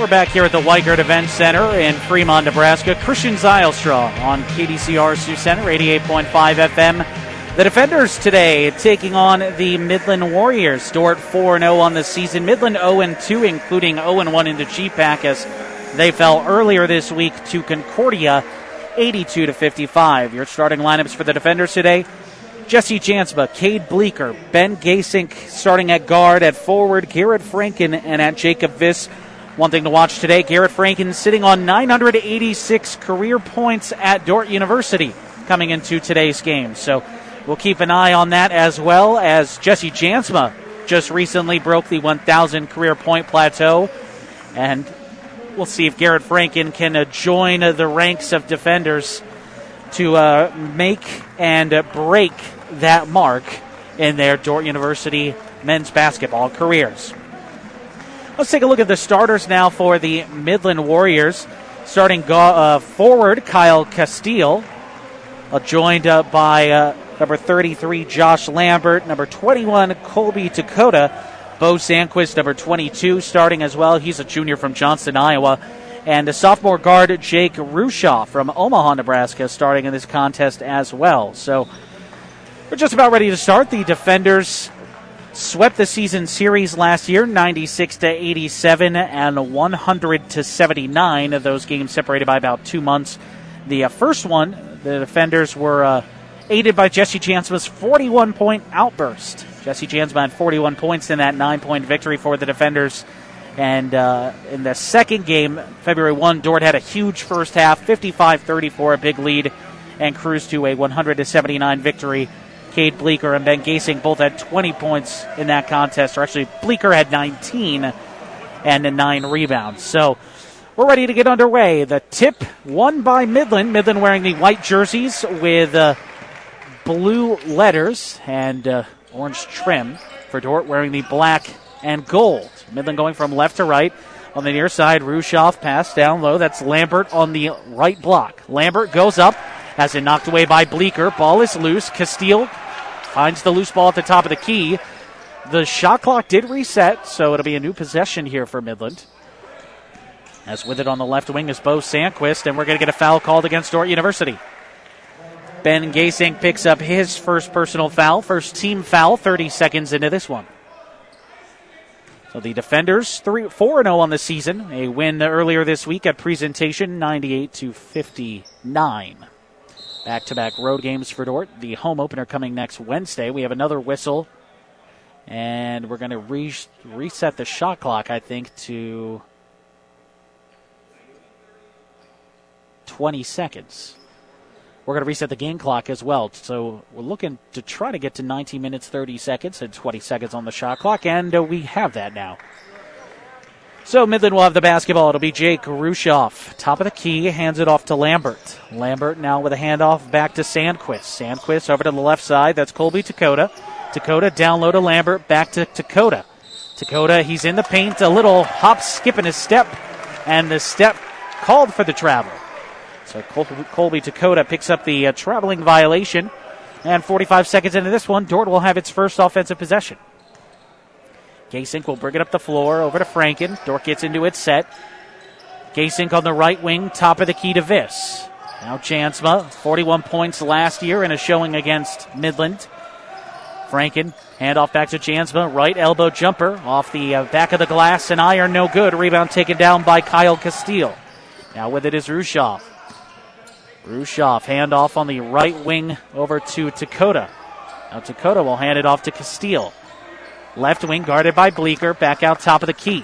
We're back here at the Weigert Event Center in Fremont, Nebraska. Christian Zylstra on KDCR Sioux Center, 88.5 FM. The defenders today taking on the Midland Warriors. Dordt 4 0 on the season. Midland 0 2, including 0 1 in into GPAC as they fell earlier this week to Concordia, 82 to 55. Your starting lineups for the defenders today Jesse Jansma, Cade Bleeker, Ben Gasink starting at guard, at forward, Garrett Franken, and at Jacob Viss. One thing to watch today Garrett Franken sitting on 986 career points at Dordt University coming into today's game. So we'll keep an eye on that as well as Jesse Jansma just recently broke the 1,000 career point plateau. And we'll see if Garrett Franken can uh, join the ranks of defenders to uh, make and break that mark in their Dordt University men's basketball careers. Let's take a look at the starters now for the Midland Warriors. Starting go- uh, forward, Kyle Castile, uh, joined uh, by uh, number 33, Josh Lambert, number 21, Colby Dakota, Bo Sandquist, number 22, starting as well. He's a junior from Johnston, Iowa. And a sophomore guard, Jake Rushoff from Omaha, Nebraska, starting in this contest as well. So we're just about ready to start. The defenders swept the season series last year 96 to 87 and 100 to 79 of those games separated by about two months. The uh, first one the defenders were uh, aided by jesse jansma's 41 point outburst. Jesse jansma had 41 points in that nine point victory for the defenders. And uh, in the second game february 1 Dordt had a huge first half 55-34 a big lead and cruised to a 100 79 victory Cade Bleeker and Ben Gasink both had 20 points in that contest, or actually, Bleeker had 19 and nine rebounds. So we're ready to get underway. The tip won by Midland. Midland wearing the white jerseys with uh, blue letters and uh, orange trim. For Dordt wearing the black and gold. Midland going from left to right. On the near side, Rushoff pass down low. That's Lambert on the right block. Lambert goes up, has it knocked away by Bleeker. Ball is loose. Castile finds the loose ball at the top of the key. The shot clock did reset, so it'll be a new possession here for Midland. As with it on the left wing is Bo Sandquist, and we're going to get a foul called against Dordt University. Ben Gasink picks up his first personal foul, first team foul, 30 seconds into this one. So the defenders 3 4 0 on the season. A win earlier this week at presentation 98 to 59. Back to back road games for Dordt. The home opener coming next Wednesday. We have another whistle, and we're going to re- reset the shot clock, I think, to 20 seconds. We're going to reset the game clock as well. So we're looking to try to get to 19 minutes, 30 seconds, and 20 seconds on the shot clock, and uh, we have that now. So Midland will have the basketball. It'll be Jake Rushoff. Top of the key, hands it off to Lambert. Lambert now with a handoff back to Sandquist. Sandquist over to the left side. That's Colby Dakota. Dakota down low to Lambert, back to Dakota. Dakota, he's in the paint, a little hop, skip in his step, and the step called for the travel. So Col- Colby Dakota picks up the uh, traveling violation, and 45 seconds into this one, Dordt will have its first offensive possession. Gasink will bring it up the floor over to Franken. Dordt gets into its set. Gasink on the right wing, top of the key to Viss. Now Jansma, 41 points last year in a showing against Midland. Franken, handoff back to Jansma, right elbow jumper off the uh, back of the glass and iron, no good. Rebound taken down by Kyle Castile. Now with it is Rushoff. Rushoff, handoff on the right wing over to Dakota. Now Dakota will hand it off to Castile. Left wing guarded by Bleeker. Back out top of the key.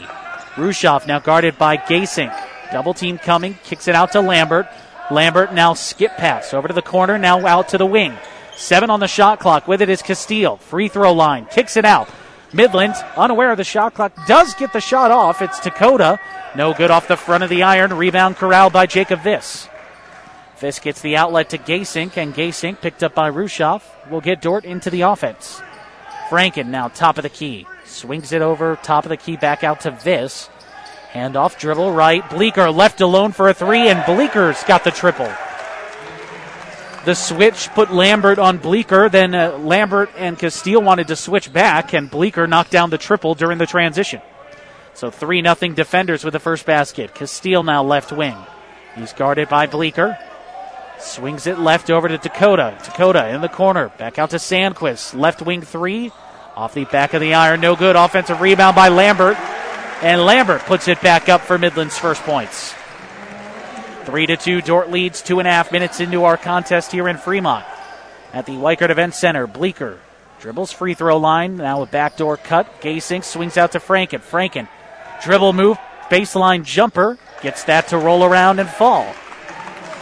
Rushoff now guarded by Gasink. Double team coming. Kicks it out to Lambert. Lambert now skip pass over to the corner. Now out to the wing. Seven on the shot clock. With it is Castile. Free throw line. Kicks it out. Midland, unaware of the shot clock, does get the shot off. It's Dakota. No good off the front of the iron. Rebound corralled by Jacob Viss. Viss gets the outlet to Gasink, and Gasink, picked up by Rushoff, will get Dordt into the offense. Franken now top of the key. Swings it over, top of the key, back out to Viss. Handoff, dribble right. Bleeker left alone for a three, and Bleeker's got the triple. The switch put Lambert on Bleeker. Then uh, Lambert and Castile wanted to switch back, and Bleeker knocked down the triple during the transition. So 3 0 defenders with the first basket. Castile now left wing. He's guarded by Bleeker. Swings it left over to Dakota. Dakota in the corner. Back out to Sandquist. Left wing three. Off the back of the iron. No good. Offensive rebound by Lambert. And Lambert puts it back up for Midland's first points. Three to two. Dordt leads two and a half minutes into our contest here in Fremont. At the Weichert Event Center, Bleeker dribbles free throw line. Now a backdoor cut. Gasink swings out to Franken. Franken dribble move. Baseline jumper. Gets that to roll around and fall.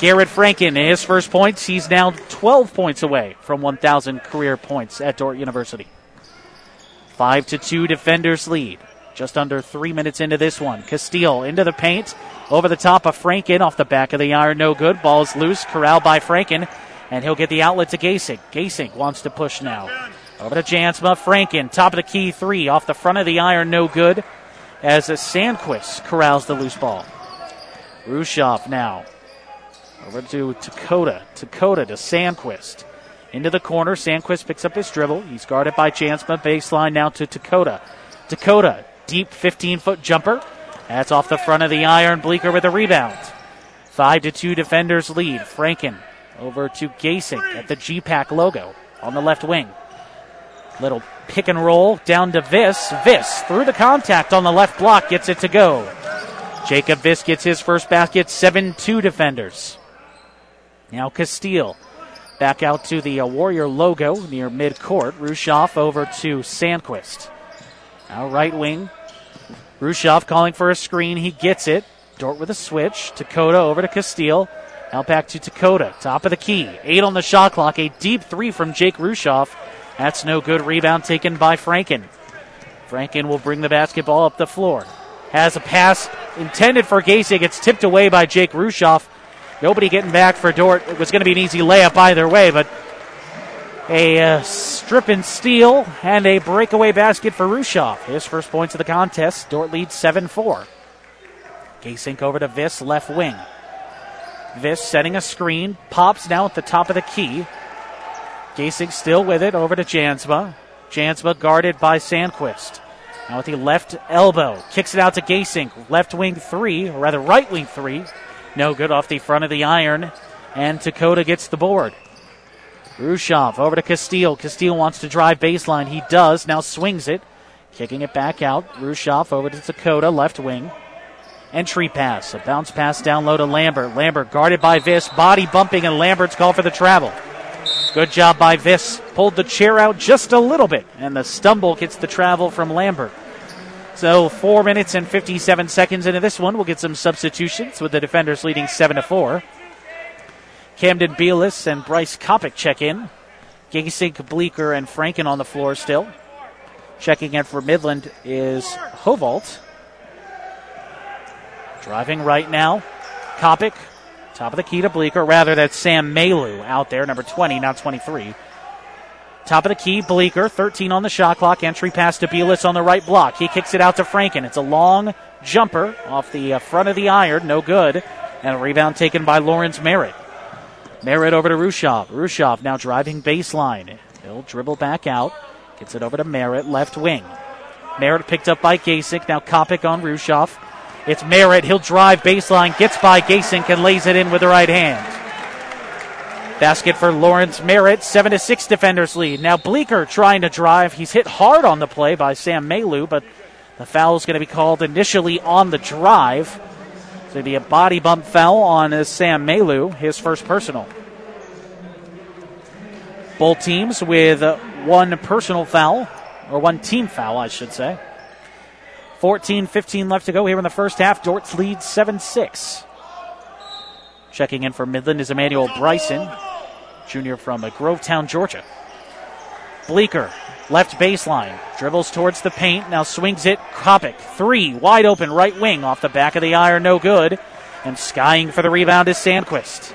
Garrett Franken, his first points. He's now 12 points away from 1,000 career points at Dordt University. 5 to 2 defenders lead. Just under three minutes into this one. Castile into the paint. Over the top of Franken off the back of the iron. No good. Ball's loose. Corralled by Franken. And he'll get the outlet to Gasink. Gasink wants to push now. Over to Jansma. Franken. Top of the key three. Off the front of the iron. No good. As Sandquist corrals the loose ball. Rushoff now. Over to Dakota. Dakota to Sandquist. Into the corner. Sandquist picks up his dribble. He's guarded by Jansma. Baseline now to Dakota. Dakota. Deep 15 foot jumper. That's off the front of the iron. Bleeker with a rebound. 5 to 2 defenders lead. Franken over to Gasink at the GPAC logo on the left wing. Little pick and roll down to Viss. Viss through the contact on the left block gets it to go. Jacob Viss gets his first basket. 7 2 defenders. Now Castile back out to the uh, Warrior logo near midcourt. Rushoff over to Sandquist. Now right wing. Rushoff calling for a screen. He gets it. Dordt with a switch. Dakota over to Castile. Now back to Dakota. Top of the key. Eight on the shot clock. A deep three from Jake Rushoff. That's no good. Rebound taken by Franken. Franken will bring the basketball up the floor. Has a pass intended for Gacy. Gets tipped away by Jake Rushoff. Nobody getting back for Dordt. It was going to be an easy layup either way, but a uh, strip and steal and a breakaway basket for Rushoff. His first points of the contest. Dordt leads 7 4. Gasink over to Viss, left wing. Viss setting a screen, pops now at the top of the key. Gasink still with it over to Jansma. Jansma guarded by Sandquist. Now with the left elbow, kicks it out to Gasink. Left wing three, or rather right wing three. No good off the front of the iron. And Dakota gets the board. Rushoff over to Castile. Castile wants to drive baseline. He does. Now swings it. Kicking it back out. Rushoff over to Dakota, left wing. Entry pass. A bounce pass down low to Lambert. Lambert guarded by Viss. Body bumping, and Lambert's called for the travel. Good job by Viss. Pulled the chair out just a little bit, and the stumble gets the travel from Lambert. So four minutes and 57 seconds into this one. We'll get some substitutions with the defenders leading 7 to 4. Camden Beelis and Bryce Kopic check in. Gasink, Bleeker, and Franken on the floor still. Checking in for Midland is Hovalt. Driving right now. Kopic, top of the key to Bleeker. Rather, that's Sam Malu out there, number 20, not 23. Top of the key, Bleeker, 13 on the shot clock. Entry pass to Beelis on the right block. He kicks it out to Franken. It's a long jumper off the uh, front of the iron, no good. And a rebound taken by Lawrence Merritt. Merritt over to Rushoff. Rushoff now driving baseline. He'll dribble back out. Gets it over to Merritt, left wing. Merritt picked up by Gasink. Now Kopic on Rushoff. It's Merritt. He'll drive baseline, gets by Gasink, and lays it in with the right hand. Basket for Lawrence Merritt. 7 to 6 defenders lead. Now Bleeker trying to drive. He's hit hard on the play by Sam Malu, but the foul is going to be called initially on the drive. So be a body bump foul on uh, Sam Malu, his first personal. Both teams with uh, one personal foul, or one team foul, I should say. 14 15 left to go here in the first half. Dordt's leads 7 6. Checking in for Midland is Emmanuel Bryson, junior from Grovetown, Georgia. Bleeker, left baseline, dribbles towards the paint, now swings it. Kopic, three, wide open, right wing, off the back of the iron, no good. And skying for the rebound is Sandquist.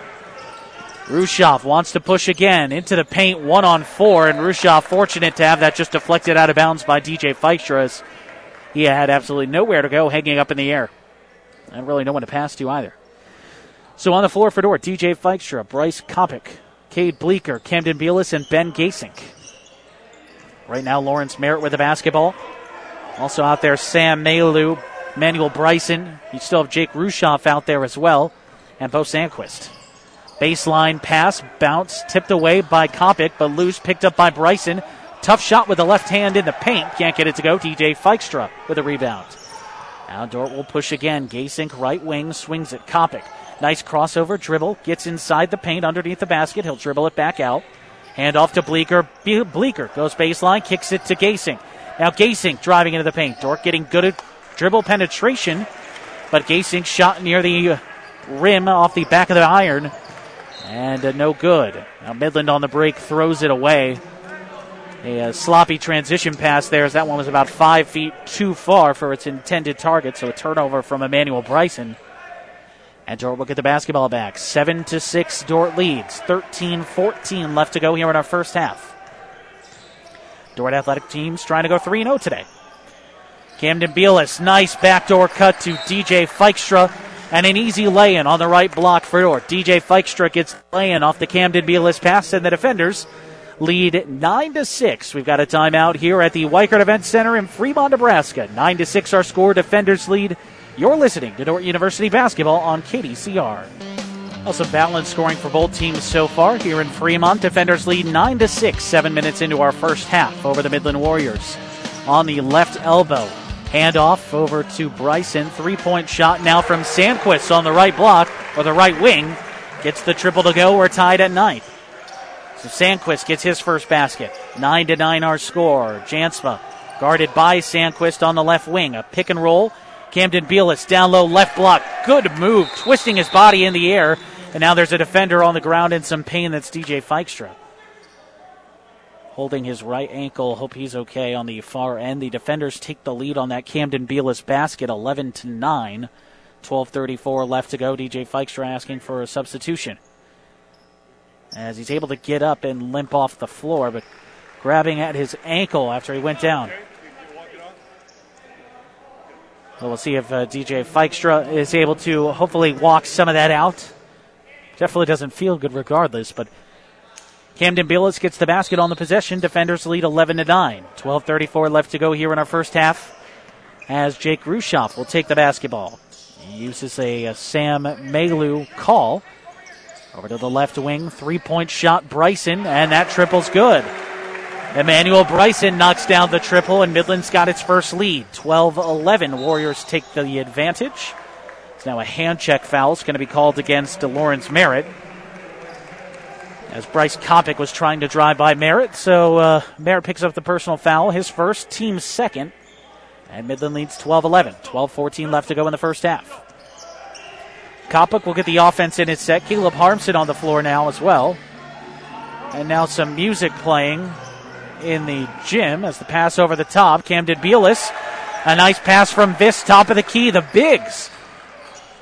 Rushoff wants to push again into the paint, one on four, and Rushoff fortunate to have that just deflected out of bounds by DJ Feikstra as he had absolutely nowhere to go hanging up in the air. And really no one to pass to either. So on the floor for Dordt, DJ Feikstra, Bryce Kopic, Cade Bleeker, Camden Beelis, and Ben Gasink. Right now, Lawrence Merritt with the basketball. Also out there, Sam Malu, Manuel Bryson. You still have Jake Rushoff out there as well, and Bo Sandquist. Baseline pass, bounce, tipped away by Kopic, but loose, picked up by Bryson. Tough shot with the left hand in the paint. Can't get it to go. DJ Feikstra with a rebound. Now Dordt will push again. Gasink right wing swings it. Kopic. Nice crossover dribble. Gets inside the paint underneath the basket. He'll dribble it back out. Hand off to Bleeker. Bleeker goes baseline, kicks it to Gasink. Now Gasink driving into the paint. Dordt getting good at dribble penetration, but Gasink shot near the rim off the back of the iron and uh, no good. Now Midland on the break throws it away. A, uh, sloppy transition pass there as that one was about five feet too far for its intended target, so a turnover from Emmanuel Bryson. And Dordt will get the basketball back. 7 to 6, Dordt leads. 13 14 left to go here in our first half. Dordt athletic teams trying to go 3 0 today. Camden Beales, nice backdoor cut to DJ Feikstra and an easy lay in on the right block for Dordt. DJ Feikstra gets lay in off the Camden Beales pass, and the defenders lead 9 to 6. We've got a timeout here at the Weichert Event Center in Fremont, Nebraska. 9 to 6 our score, defenders lead. You're listening to Dordt University basketball on KDCR. Also balanced scoring for both teams so far here in Fremont. Defenders lead 9 to 6, 7 minutes into our first half over the Midland Warriors. On the left elbow, Handoff over to Bryson. Three point shot now from Sandquist on the right block or the right wing. Gets the triple to go. We're tied at nine. So Sandquist gets his first basket. Nine to nine our score. Jansma guarded by Sandquist on the left wing. A pick and roll. Camden Beales down low left block. Good move, twisting his body in the air. And now there's a defender on the ground in some pain. That's DJ Feikstra holding his right ankle. Hope he's okay on the far end. The defenders take the lead on that Camden Beales basket, 11 to 9. 12:34 left to go. DJ Feikstra asking for a substitution as he's able to get up and limp off the floor, but grabbing at his ankle after he went down. We'll see if uh, DJ Feikstra is able to hopefully walk some of that out. Definitely doesn't feel good regardless, but Camden Billis gets the basket on the possession. Defenders lead 11 to 9. 12:34 left to go here in our first half. As Jake Rushoff will take the basketball, he uses a, a Sam Malu call over to the left wing. Three-point shot, Bryson, and that triple's good. Emmanuel Bryson knocks down the triple, and Midland's got its first lead. 12-11. Warriors take the advantage. It's now a hand check foul. It's going to be called against Lawrence Merritt as Bryce Kopic was trying to drive by Merritt. So uh, Merritt picks up the personal foul, his first, team second. And Midland leads 12 11. 12 14 left to go in the first half. Kopic will get the offense in his set. Caleb Harmson on the floor now as well. And now some music playing in the gym as the pass over the top. Camden Beales. A nice pass from Viss, top of the key. The bigs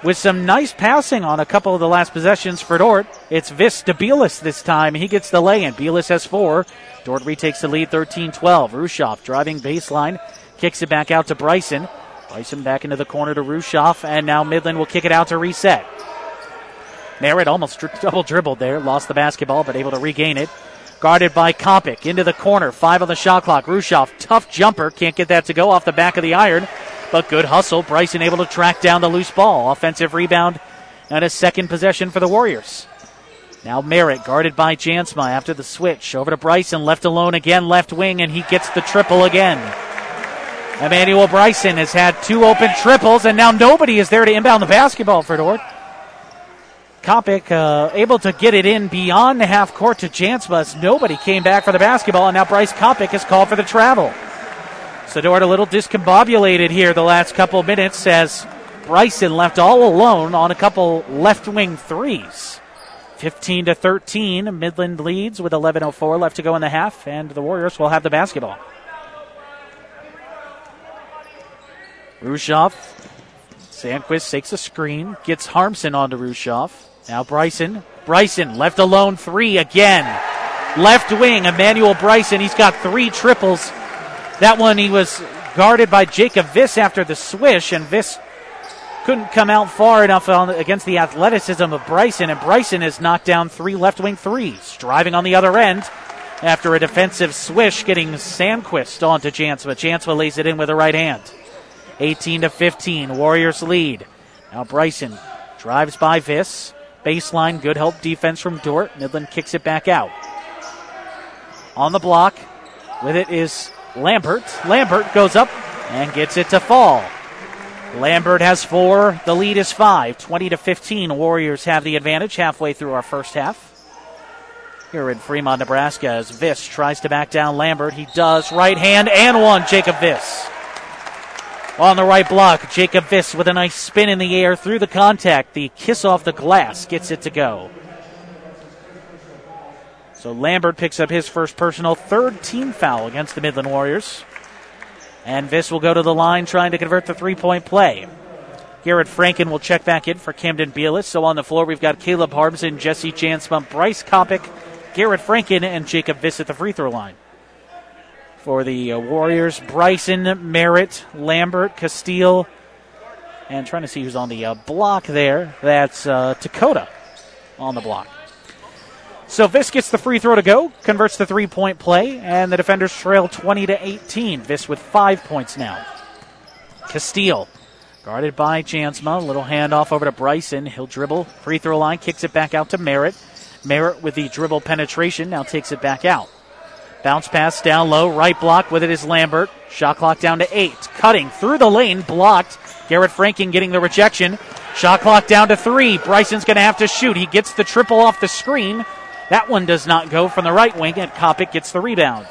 with some nice passing on a couple of the last possessions for Dordt. It's Viss to Beales this time. He gets the lay in. Beales has four. Dordt retakes the lead 13 12. Rushoff driving baseline, kicks it back out to Bryson. Bryson back into the corner to Rushoff, and now Midland will kick it out to reset. Merritt almost double dribbled there, lost the basketball, but able to regain it. Guarded by Kopic into the corner, five on the shot clock. Rushoff, tough jumper, can't get that to go off the back of the iron. But good hustle. Bryson able to track down the loose ball. Offensive rebound and a second possession for the Warriors. Now Merritt guarded by Jansma after the switch. Over to Bryson, left alone again, left wing, and he gets the triple again. Emmanuel Bryson has had two open triples, and now nobody is there to inbound the basketball for Dordt. Kopic uh, able to get it in beyond the half court to Jansma. Nobody came back for the basketball, and now Bryce Kopic is called for the travel. So a little discombobulated here the last couple minutes as Bryson left all alone on a couple left wing threes. 15 to 13, Midland leads with 11:04 left to go in the half, and the Warriors will have the basketball. Rushoff, Sandquist takes a screen, gets Harmson onto Rushoff. Now Bryson, Bryson left alone three again. Left wing, Emmanuel Bryson. He's got three triples that one he was guarded by Jacob Viss after the swish, and Viss couldn't come out far enough on, against the athleticism of Bryson, and Bryson has knocked down three left wing threes. Driving on the other end, after a defensive swish, getting Sandquist onto Jansma. Jansma lays it in with the right hand. 18 to 15, Warriors lead. Now Bryson drives by Viss. Baseline, good help defense from Dordt. Midland kicks it back out. On the block, with it is Lambert. Lambert goes up and gets it to fall. Lambert has four. The lead is five. 20 to 15. Warriors have the advantage halfway through our first half. Here in Fremont, Nebraska, as Viss tries to back down Lambert. He does. Right hand and one. Jacob Viss. On the right block, Jacob Viss with a nice spin in the air through the contact. The kiss off the glass gets it to go. So Lambert picks up his first personal, third team foul against the Midland Warriors. And Viss will go to the line trying to convert the three point play. Garrett Franken will check back in for Camden Bielis. So on the floor, we've got Caleb Harbison, Jesse Jansma, Bryce Kopic, Garrett Franken, and Jacob Viss at the free throw line. For the uh, Warriors, Bryson, Merritt, Lambert, Castile, and trying to see who's on the uh, block there. That's uh, Dakota on the block. So Viss gets the free throw to go, converts the three point play, and the defenders trail 20 to 18. Viss with five points now. Castile, guarded by Jansma. Little handoff over to Bryson. He'll dribble, free throw line, kicks it back out to Merritt. Merritt with the dribble penetration now takes it back out. Bounce pass down low, right block with it is Lambert. Shot clock down to eight. Cutting through the lane, blocked. Garrett Franken getting the rejection. Shot clock down to three. Bryson's going to have to shoot. He gets the triple off the screen. That one does not go from the right wing, and Kopic gets the rebound.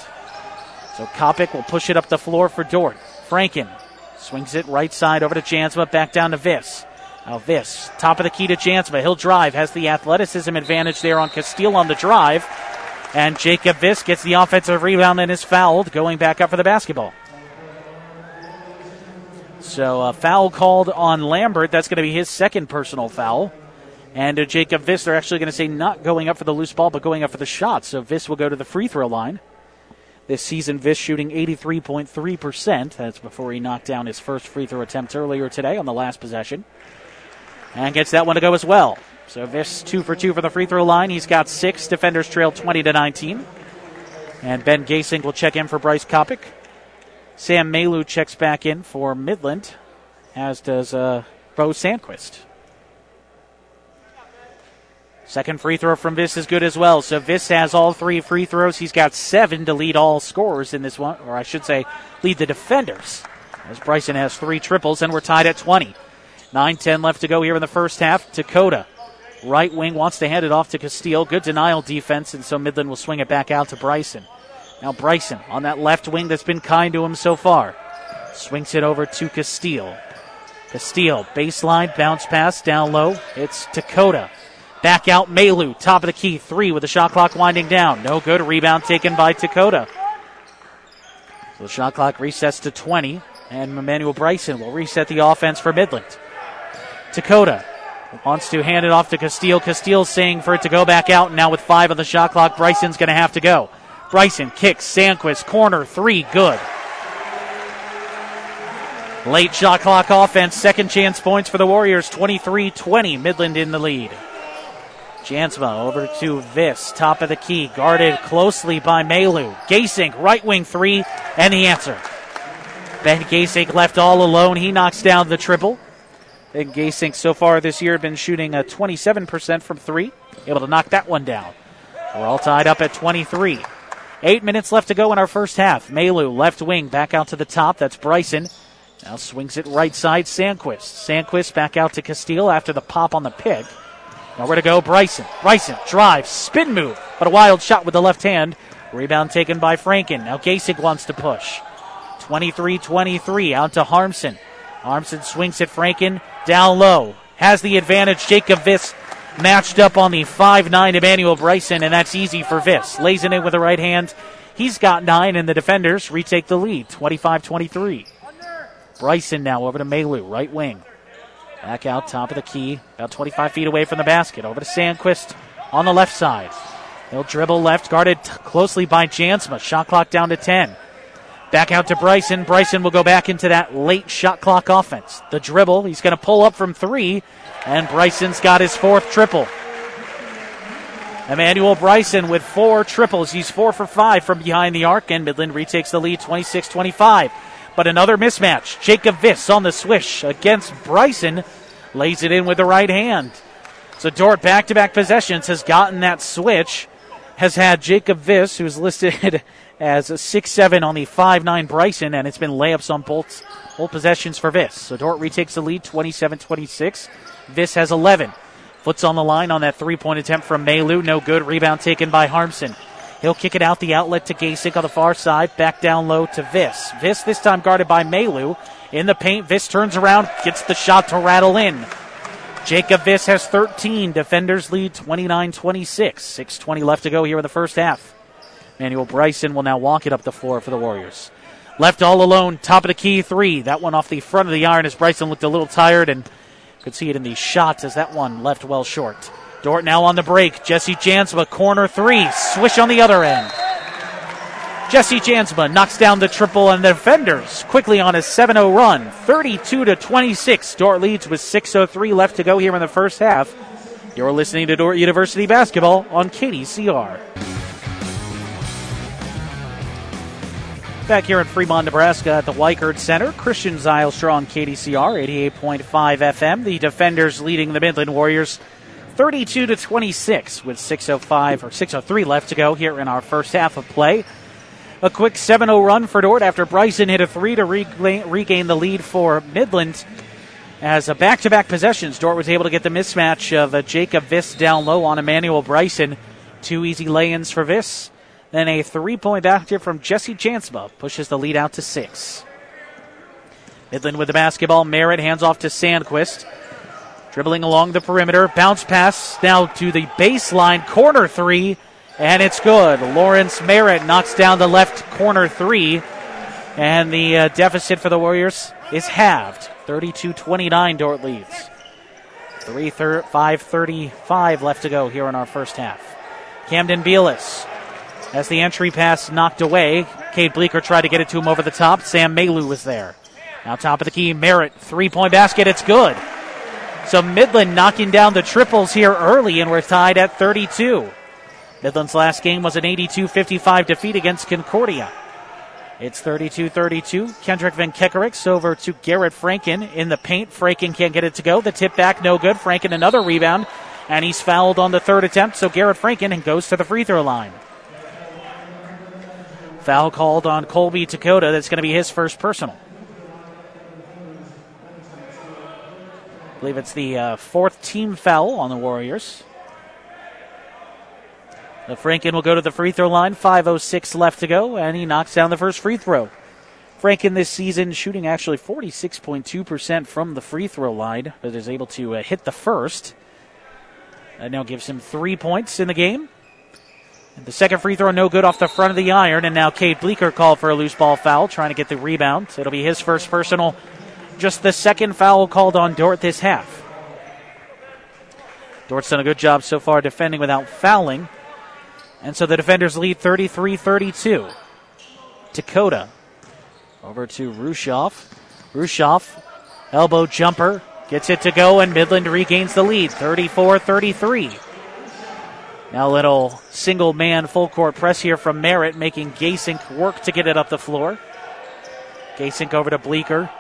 So Kopic will push it up the floor for Dordt. Franken swings it right side over to Jansma, back down to Viss. Now Viss, top of the key to Jansma. He'll drive, has the athleticism advantage there on Castile on the drive. And Jacob Viss gets the offensive rebound and is fouled, going back up for the basketball. So a foul called on Lambert. That's going to be his second personal foul. And uh, Jacob Viss, they're actually going to say not going up for the loose ball, but going up for the shot. So Viss will go to the free throw line. This season, Viss shooting 83.3%. That's before he knocked down his first free throw attempt earlier today on the last possession. And gets that one to go as well. So Viss two for two for the free throw line. He's got six. Defenders trail 20 to 19. And Ben Gasink will check in for Bryce Kopic. Sam Malu checks back in for Midland, as does uh, Bo Sandquist. Second free throw from Viss is good as well. So Viss has all three free throws. He's got seven to lead all scorers in this one, or I should say, lead the defenders. As Bryson has three triples, and we're tied at 20. 9 10 left to go here in the first half. Dakota, right wing, wants to hand it off to Castile. Good denial defense, and so Midland will swing it back out to Bryson. Now Bryson on that left wing that's been kind to him so far. Swings it over to Castile. Castile, baseline, bounce pass down low. It's Dakota. Back out Malu, top of the key, three with the shot clock winding down. No good. Rebound taken by Dakota. So the shot clock resets to 20, and Emmanuel Bryson will reset the offense for Midland. Dakota wants to hand it off to Castile. Castile saying for it to go back out, and now with five on the shot clock, Bryson's going to have to go. Bryson kicks, Sandquist, corner, three, good. Late shot clock offense, second chance points for the Warriors, 23 20, Midland in the lead. Jansma over to Viss, top of the key, guarded closely by Malu. Gasink, right wing three, and the answer. Ben Gasink left all alone. He knocks down the triple. And Gasink so far this year been shooting a 27% from three, able to knock that one down. We're all tied up at 23. Eight minutes left to go in our first half. Malu, left wing, back out to the top. That's Bryson. Now swings it right side, Sandquist. Sandquist back out to Castile after the pop on the pick. Nowhere to go, Bryson. Bryson drives, spin move, but a wild shot with the left hand. Rebound taken by Franken. Now Gasink wants to push. 23 23 out to Harmson. Harmson swings at Franken down low. Has the advantage. Jacob Viss matched up on the 5'9 Emmanuel Bryson, and that's easy for Viss. Lays it in with the right hand. He's got nine, and the defenders retake the lead 25 23. Bryson now over to Malu, right wing. Back out, top of the key, about 25 feet away from the basket. Over to Sandquist on the left side. He'll dribble left, guarded t- closely by Jansma. Shot clock down to 10. Back out to Bryson. Bryson will go back into that late shot clock offense. The dribble, he's going to pull up from three, and Bryson's got his fourth triple. Emmanuel Bryson with four triples. He's four for five from behind the arc, and Midland retakes the lead 26 25. But another mismatch. Jacob Viss on the swish against Bryson. Lays it in with the right hand. So Dordt back to back possessions has gotten that switch. Has had Jacob Viss, who's listed as a 6 7 on the 5 9 Bryson, and it's been layups on both, both possessions for Viss. So Dordt retakes the lead 27 26. Viss has 11. Foot's on the line on that three point attempt from Malu. No good. Rebound taken by Harmson. He'll kick it out the outlet to Gasink on the far side. Back down low to Viss. Viss this time guarded by Malu. In the paint, Viss turns around, gets the shot to rattle in. Jacob Viss has 13. Defenders lead 29 26. 6.20 left to go here in the first half. Manuel Bryson will now walk it up the floor for the Warriors. Left all alone, top of the key three. That one off the front of the iron as Bryson looked a little tired and could see it in the shots as that one left well short. Dordt now on the break. Jesse Jansma, corner three. Swish on the other end. Jesse Jansma knocks down the triple, and the defenders quickly on a 7 0 run. 32 to 26. Dordt leads with 6.03 left to go here in the first half. You're listening to Dordt University basketball on KDCR. Back here in Fremont, Nebraska at the Weichert Center, Christian Zylstra on KDCR 88.5 FM. The defenders leading the Midland Warriors 32 to 26 with 6.05 or 6.03 left to go here in our first half of play. A quick 7 0 run for Dordt after Bryson hit a three to regain the lead for Midland. As a back to back possessions, Dordt was able to get the mismatch of uh, Jacob Viss down low on Emmanuel Bryson. Two easy lay ins for Viss. Then a three point basket from Jesse Jansma pushes the lead out to six. Midland with the basketball. Merritt hands off to Sandquist. Dribbling along the perimeter. Bounce pass now to the baseline. Corner three. And it's good. Lawrence Merritt knocks down the left corner three. And the uh, deficit for the Warriors is halved. 32 29 Dordt leads. 3 5.35 left to go here in our first half. Camden Bealis as the entry pass knocked away. Cade Bleeker tried to get it to him over the top. Sam Malu was there. Now top of the key, Merritt, three point basket. It's good. So Midland knocking down the triples here early, and we're tied at 32. Midland's last game was an 82 55 defeat against Concordia. It's 32 32. Kendrick Van Kekerix over to Garrett Franken in the paint. Franken can't get it to go. The tip back, no good. Franken another rebound, and he's fouled on the third attempt. So Garrett Franken and goes to the free throw line. Foul called on Colby Dakota. That's going to be his first personal. I believe it's the uh, fourth team foul on the Warriors. The Franken will go to the free throw line. 5.06 left to go, and he knocks down the first free throw. Franken this season shooting actually 46.2% from the free throw line, but is able to uh, hit the first. That now gives him three points in the game. The second free throw, no good off the front of the iron, and now Cade Bleeker called for a loose ball foul, trying to get the rebound. It'll be his first personal, just the second foul called on Dordt this half. Dordt's done a good job so far defending without fouling. And so the defenders lead 33 32. Dakota over to Rushoff. Rushoff, elbow jumper, gets it to go, and Midland regains the lead 34 33. Now a little single man full court press here from Merritt, making Gasink work to get it up the floor. Gasink over to Bleeker.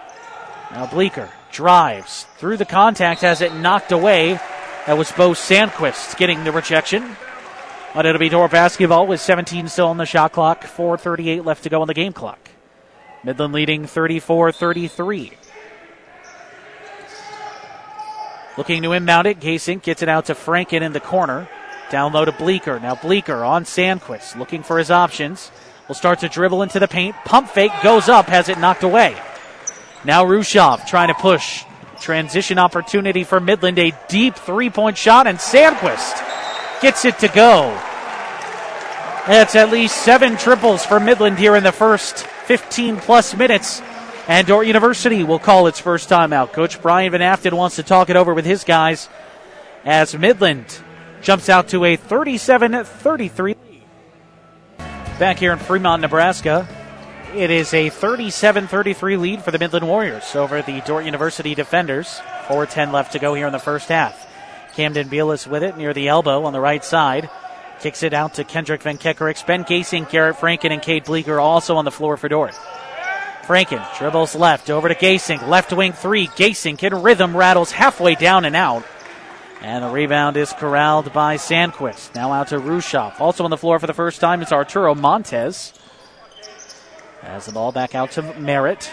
Now Bleeker drives through the contact, has it knocked away. That was Bo Sandquist getting the rejection. But it'll be Dordt basketball with 17 still on the shot clock, 4.38 left to go on the game clock. Midland leading 34 33. Looking to inbound it, Gasink gets it out to Franken in the corner. Down low to Bleeker. Now Bleeker on Sandquist, looking for his options. Will start to dribble into the paint. Pump fake goes up, has it knocked away. Now Rushoff trying to push. Transition opportunity for Midland. A deep three point shot, and Sandquist gets it to go. That's at least seven triples for Midland here in the first 15 plus minutes. And Dordt University will call its first timeout. Coach Brian Van Afton wants to talk it over with his guys as Midland jumps out to a 37 33 Back here in Fremont, Nebraska, it is a 37 33 lead for the Midland Warriors over the Dordt University defenders. 4.10 left to go here in the first half. Camden Bealis with it near the elbow on the right side. Kicks it out to Kendrick Van Kekerix. Ben Gasink, Garrett Franken, and Cade Bleeker also on the floor for Dordt. Franken dribbles left over to Gasink. Left wing three. Gasink in rhythm, rattles halfway down and out. And the rebound is corralled by Sandquist. Now out to Rushoff. Also on the floor for the first time is Arturo Montez. As the ball back out to Merritt.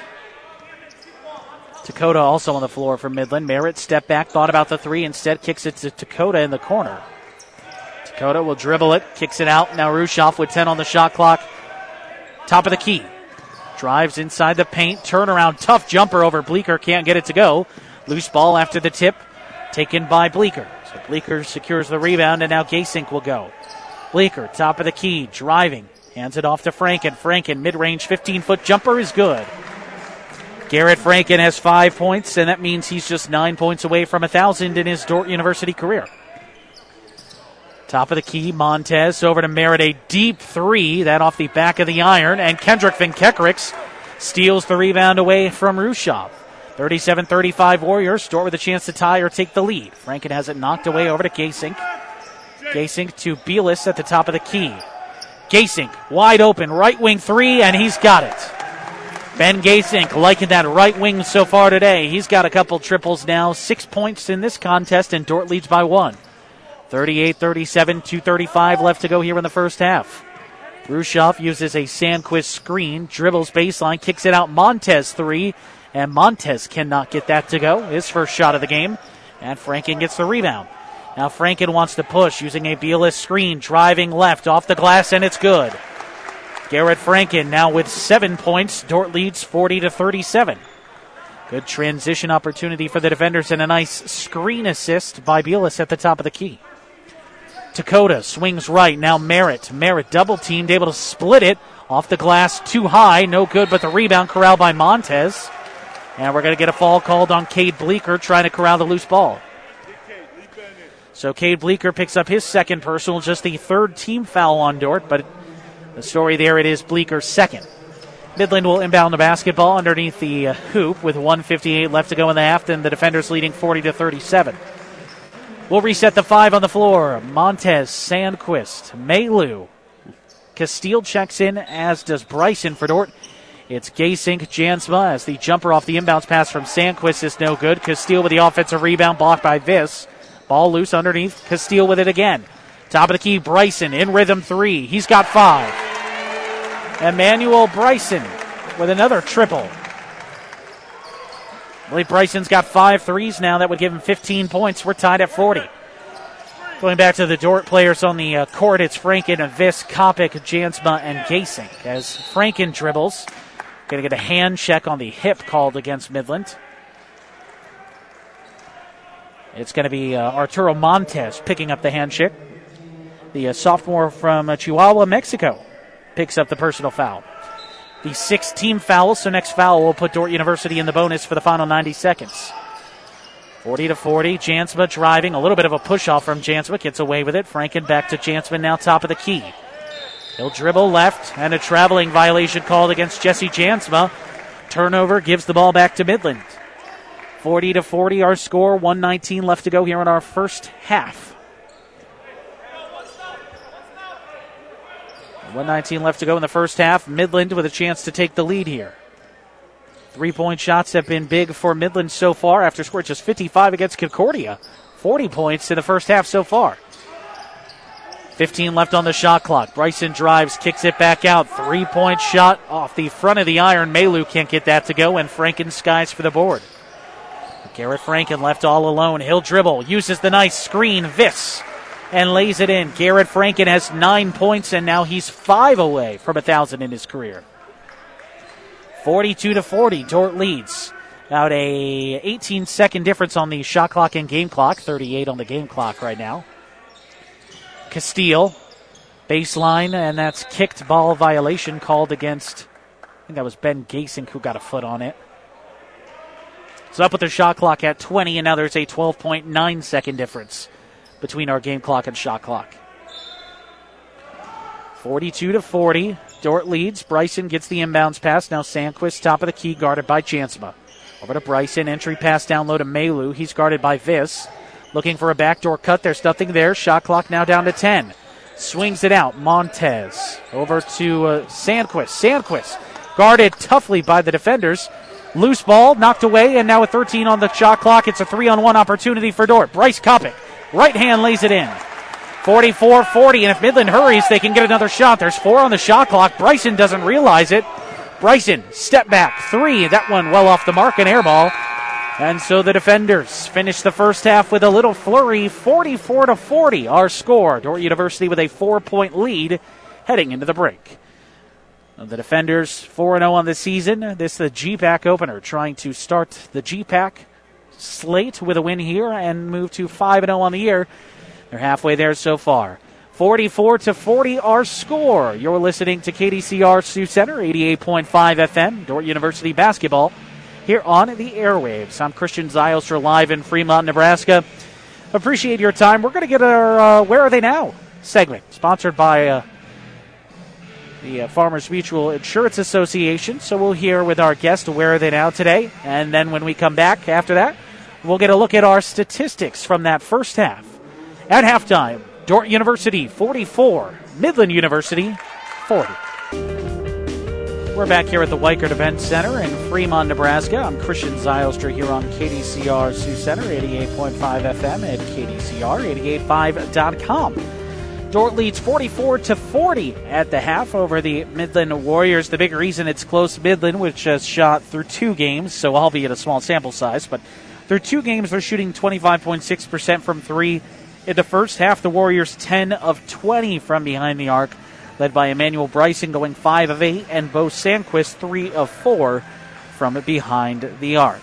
Dakota also on the floor for Midland. Merritt step back, thought about the three, instead kicks it to Dakota in the corner. Dakota will dribble it, kicks it out. Now Rushoff with 10 on the shot clock. Top of the key. Drives inside the paint, turnaround, tough jumper over Bleeker, can't get it to go. Loose ball after the tip, taken by Bleeker. So Bleeker secures the rebound, and now Gasink will go. Bleeker, top of the key, driving, hands it off to Franken. Franken, mid range 15 foot jumper is good. Garrett Franken has five points, and that means he's just nine points away from a thousand in his Dordt University career. Top of the key, Montez over to Merritt, a deep three, that off the back of the iron, and Kendrick Van Kekerix steals the rebound away from Rushoff. 37 35 Warriors. Dordt with a chance to tie or take the lead. Franken has it knocked away over to Gasink. Gasink to Beelis at the top of the key. Gasink wide open, right wing three, and he's got it. Ben Gasink liking that right wing so far today. He's got a couple triples now, six points in this contest, and Dordt leads by one. 38 37, 235 left to go here in the first half. Rushoff uses a Sandquist screen, dribbles baseline, kicks it out. Montez three, and Montez cannot get that to go. His first shot of the game, and Franken gets the rebound. Now Franken wants to push using a Bielis screen, driving left off the glass, and it's good. Garrett Franken now with seven points. Dordt leads 40 to 37. Good transition opportunity for the defenders and a nice screen assist by Bielis at the top of the key. Dakota swings right. Now Merritt. Merritt double teamed, able to split it off the glass too high. No good, but the rebound corralled by Montez. And we're going to get a fall called on Cade Bleeker trying to corral the loose ball. So Cade Bleeker picks up his second personal, just the third team foul on Dordt, but the story there it is Bleeker's second. Midland will inbound the basketball underneath the uh, hoop with 158 left to go in the half, and the defenders leading 40 to 37. We'll reset the five on the floor. Montez, Sandquist, Malu. Castile checks in, as does Bryson for Dordt. It's Gasink Jansma as the jumper off the inbounds pass from Sandquist is no good. Castile with the offensive rebound blocked by Viss. Ball loose underneath. Castile with it again. Top of the key, Bryson in rhythm three. He's got five. Emmanuel Bryson with another triple. I believe Bryson's got five threes now. That would give him 15 points. We're tied at 40. Going back to the Dordt players on the uh, court, it's Franken, Viss, Kopic, Jansma, and Gasink. As Franken dribbles, going to get a hand check on the hip called against Midland. It's going to be uh, Arturo Montez picking up the hand check. The uh, sophomore from uh, Chihuahua, Mexico, picks up the personal foul the sixth team foul. So next foul will put Dordt University in the bonus for the final 90 seconds. 40 to 40. Jansma driving. A little bit of a push off from Jansma. Gets away with it. Franken back to Jansma now top of the key. He'll dribble left and a traveling violation called against Jesse Jansma. Turnover gives the ball back to Midland. 40 to 40 our score. 119 left to go here in our first half. 119 left to go in the first half. Midland with a chance to take the lead here. Three point shots have been big for Midland so far after scoring just 55 against Concordia. 40 points in the first half so far. 15 left on the shot clock. Bryson drives, kicks it back out. Three point shot off the front of the iron. Malu can't get that to go, and Franken skies for the board. Garrett Franken left all alone. He'll dribble, uses the nice screen. Viss and lays it in. Garrett Franken has nine points, and now he's five away from a thousand in his career. 42 to 40, Dordt leads. About a 18 second difference on the shot clock and game clock. 38 on the game clock right now. Castile, baseline, and that's kicked ball violation called against. I think that was Ben Gasink who got a foot on it. So up with the shot clock at 20, and now there's a 12.9 second difference between our game clock and shot clock. 42 to 40. Dordt leads. Bryson gets the inbounds pass. Now Sandquist, top of the key, guarded by Jansma. Over to Bryson. Entry pass down low to Malu. He's guarded by Viss. Looking for a backdoor cut. There's nothing there. Shot clock now down to 10. Swings it out. Montez over to uh, Sandquist. Sandquist guarded toughly by the defenders. Loose ball knocked away, and now with 13 on the shot clock, it's a three on one opportunity for Dordt. Bryce Kopic, right hand lays it in. 44 40, and if Midland hurries, they can get another shot. There's four on the shot clock. Bryson doesn't realize it. Bryson, step back, three. That one well off the mark, an air ball. And so the defenders finish the first half with a little flurry, 44 to 40. Our score. Dordt University with a four-point lead heading into the break. The defenders 4 0 on the season. This is the GPAC opener, trying to start the GPAC slate with a win here and move to 5 0 on the year. They're halfway there so far. 44 to 40 our score. You're listening to KDCR Sioux Center 88.5 FM, Dordt University basketball here on the airwaves. I'm Christian Zylstra live in Fremont, Nebraska. Appreciate your time. We're going to get our uh, Where Are They Now segment, sponsored by uh, the uh, Farmers Mutual Insurance Association. So we'll hear with our guest Where Are They Now today. And then when we come back after that, we'll get a look at our statistics from that first half. At halftime, Dordt University 44, Midland University 40. We're back here at the Wikert Event Center in Fremont, Nebraska. I'm Christian Zylstra here on KDCR Sioux Center, 88.5 FM at KDCR885.com. Dordt leads 44 to 40 at the half over the Midland Warriors. The big reason it's close, Midland, which has shot through two games, so albeit a small sample size, but through two games, they're shooting 25.6% from three. In the first half, the Warriors 10 of 20 from behind the arc led by Emmanuel Bryson going 5 of 8, and Bo Sandquist 3 of 4 from behind the arc.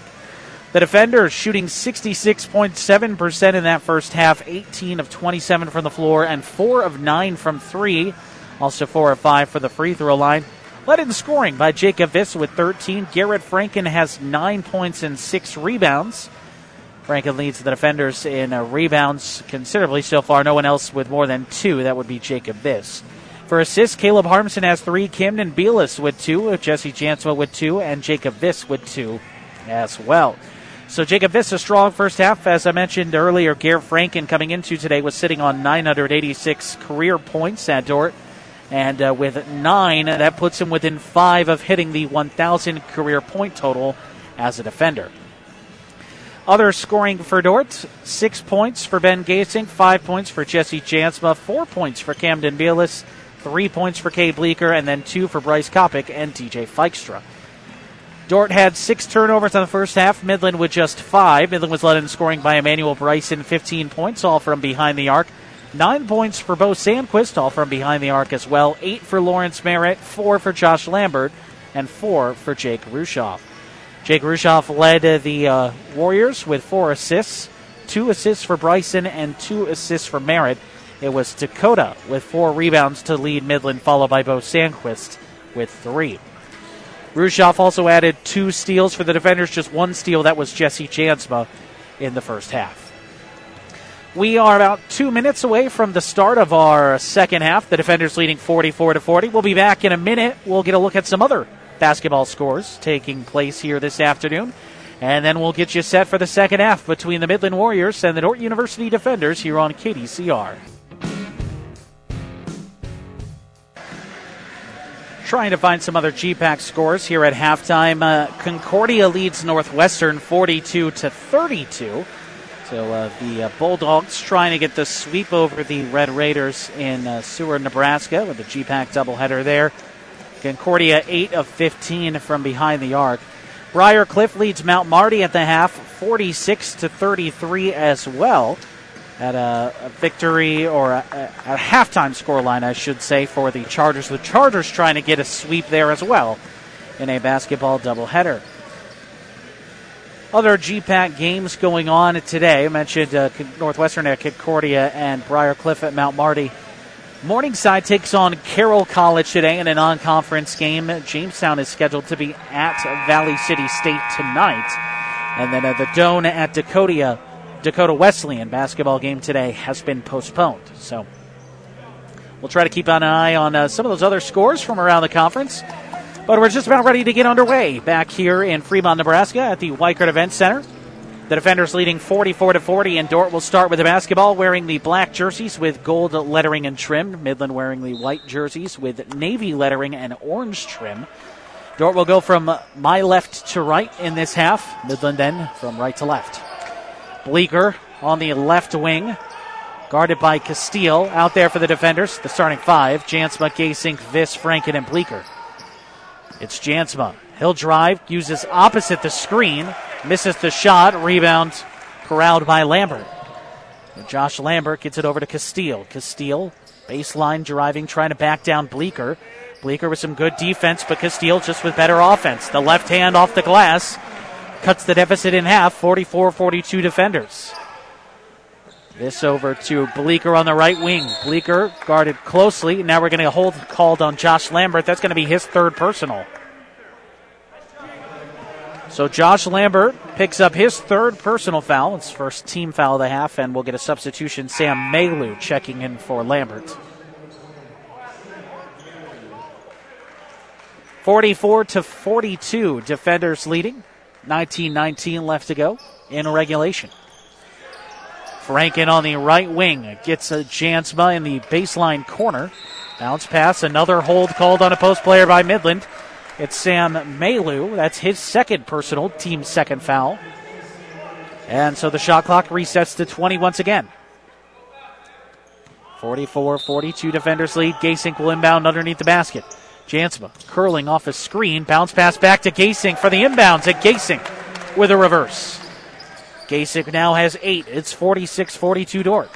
The defenders shooting 66.7% in that first half, 18 of 27 from the floor, and 4 of 9 from 3. Also 4 of 5 for the free throw line. Led in scoring by Jacob Viss with 13. Garrett Franken has 9 points and 6 rebounds. Franken leads the defenders in uh, rebounds considerably so far. No one else with more than 2. That would be Jacob Viss. For assists, Caleb Harmson has three, Camden Beelis with two, Jesse Jansma with two, and Jacob Viss with two as well. So Jacob Viss a strong first half. As I mentioned earlier, Garrett Franken coming into today was sitting on 986 career points at Dordt. And uh, with nine, that puts him within five of hitting the 1,000 career point total as a defender. Other scoring for Dordt six points for Ben Gasink, five points for Jesse Jansma, four points for Camden Beelis, three points for Cade Bleeker, and then two for Bryce Kopic and DJ Feikstra. Dordt had six turnovers in the first half, Midland with just five. Midland was led in scoring by Emmanuel Bryson, 15 points, all from behind the arc. Nine points for Bo Sandquist, all from behind the arc as well. Eight for Lawrence Merritt, four for Josh Lambert, and four for Jake Rushoff. Jake Rushoff led the uh, Warriors with four assists, two assists for Bryson, and two assists for Merritt. It was Dakota with four rebounds to lead Midland, followed by Bo Sandquist with three. Rushoff also added two steals for the defenders, just one steal. That was Jesse Jansma in the first half. We are about two minutes away from the start of our second half. The defenders leading 44 to 40. We'll be back in a minute. We'll get a look at some other basketball scores taking place here this afternoon. And then we'll get you set for the second half between the Midland Warriors and the Dordt University Defenders here on KDCR. Trying to find some other GPAC scores here at halftime. Uh, Concordia leads Northwestern 42 to 32. So uh, the uh, Bulldogs trying to get the sweep over the Red Raiders in uh, Seward, Nebraska, with the GPAC doubleheader there. Concordia 8 of 15 from behind the arc. Briar Cliff leads Mount Marty at the half, 46 to 33 as well at a, a victory or a, a, a halftime scoreline, I should say, for the Chargers. The Chargers trying to get a sweep there as well in a basketball doubleheader. Other GPAC games going on today. I mentioned uh, Northwestern at Concordia and Briar Cliff at Mount Marty. Morningside takes on Carroll College today in a non conference game. Jamestown is scheduled to be at Valley City State tonight. And then at the Doane at Dakota Dakota Wesleyan basketball game today has been postponed. So we'll try to keep an eye on uh, some of those other scores from around the conference. But we're just about ready to get underway back here in Fremont, Nebraska at the Wikert Event Center. The defenders leading 44 to 40, and Dordt will start with the basketball wearing the black jerseys with gold lettering and trim. Midland wearing the white jerseys with navy lettering and orange trim. Dordt will go from my left to right in this half. Midland then from right to left. Bleeker on the left wing, guarded by Castile. Out there for the defenders, the starting five Jansma, Gasink, Viss, Franken, and Bleeker. It's Jansma. He'll drive, uses opposite the screen, misses the shot, rebound corralled by Lambert. And Josh Lambert gets it over to Castile. Castile, baseline driving, trying to back down Bleeker. Bleeker with some good defense, but Castile just with better offense. The left hand off the glass cuts the deficit in half, 44 42 defenders. This over to Bleeker on the right wing. Bleeker guarded closely. Now we're going to hold called on Josh Lambert. That's going to be his third personal. So Josh Lambert picks up his third personal foul. It's first team foul of the half, and we'll get a substitution. Sam Malu checking in for Lambert. 44 to 42, defenders leading. 19-19 left to go in regulation. Franken on the right wing gets a Jansma in the baseline corner. Bounce pass, another hold called on a post player by Midland. It's Sam Malu. That's his second personal, team second foul. And so the shot clock resets to 20 once again. 44 42 defenders lead. Gasink will inbound underneath the basket. Jansma curling off a screen. Bounce pass back to Gasink for the inbounds at Gasink with a reverse. Gasink now has eight. It's 46 42 Dordt.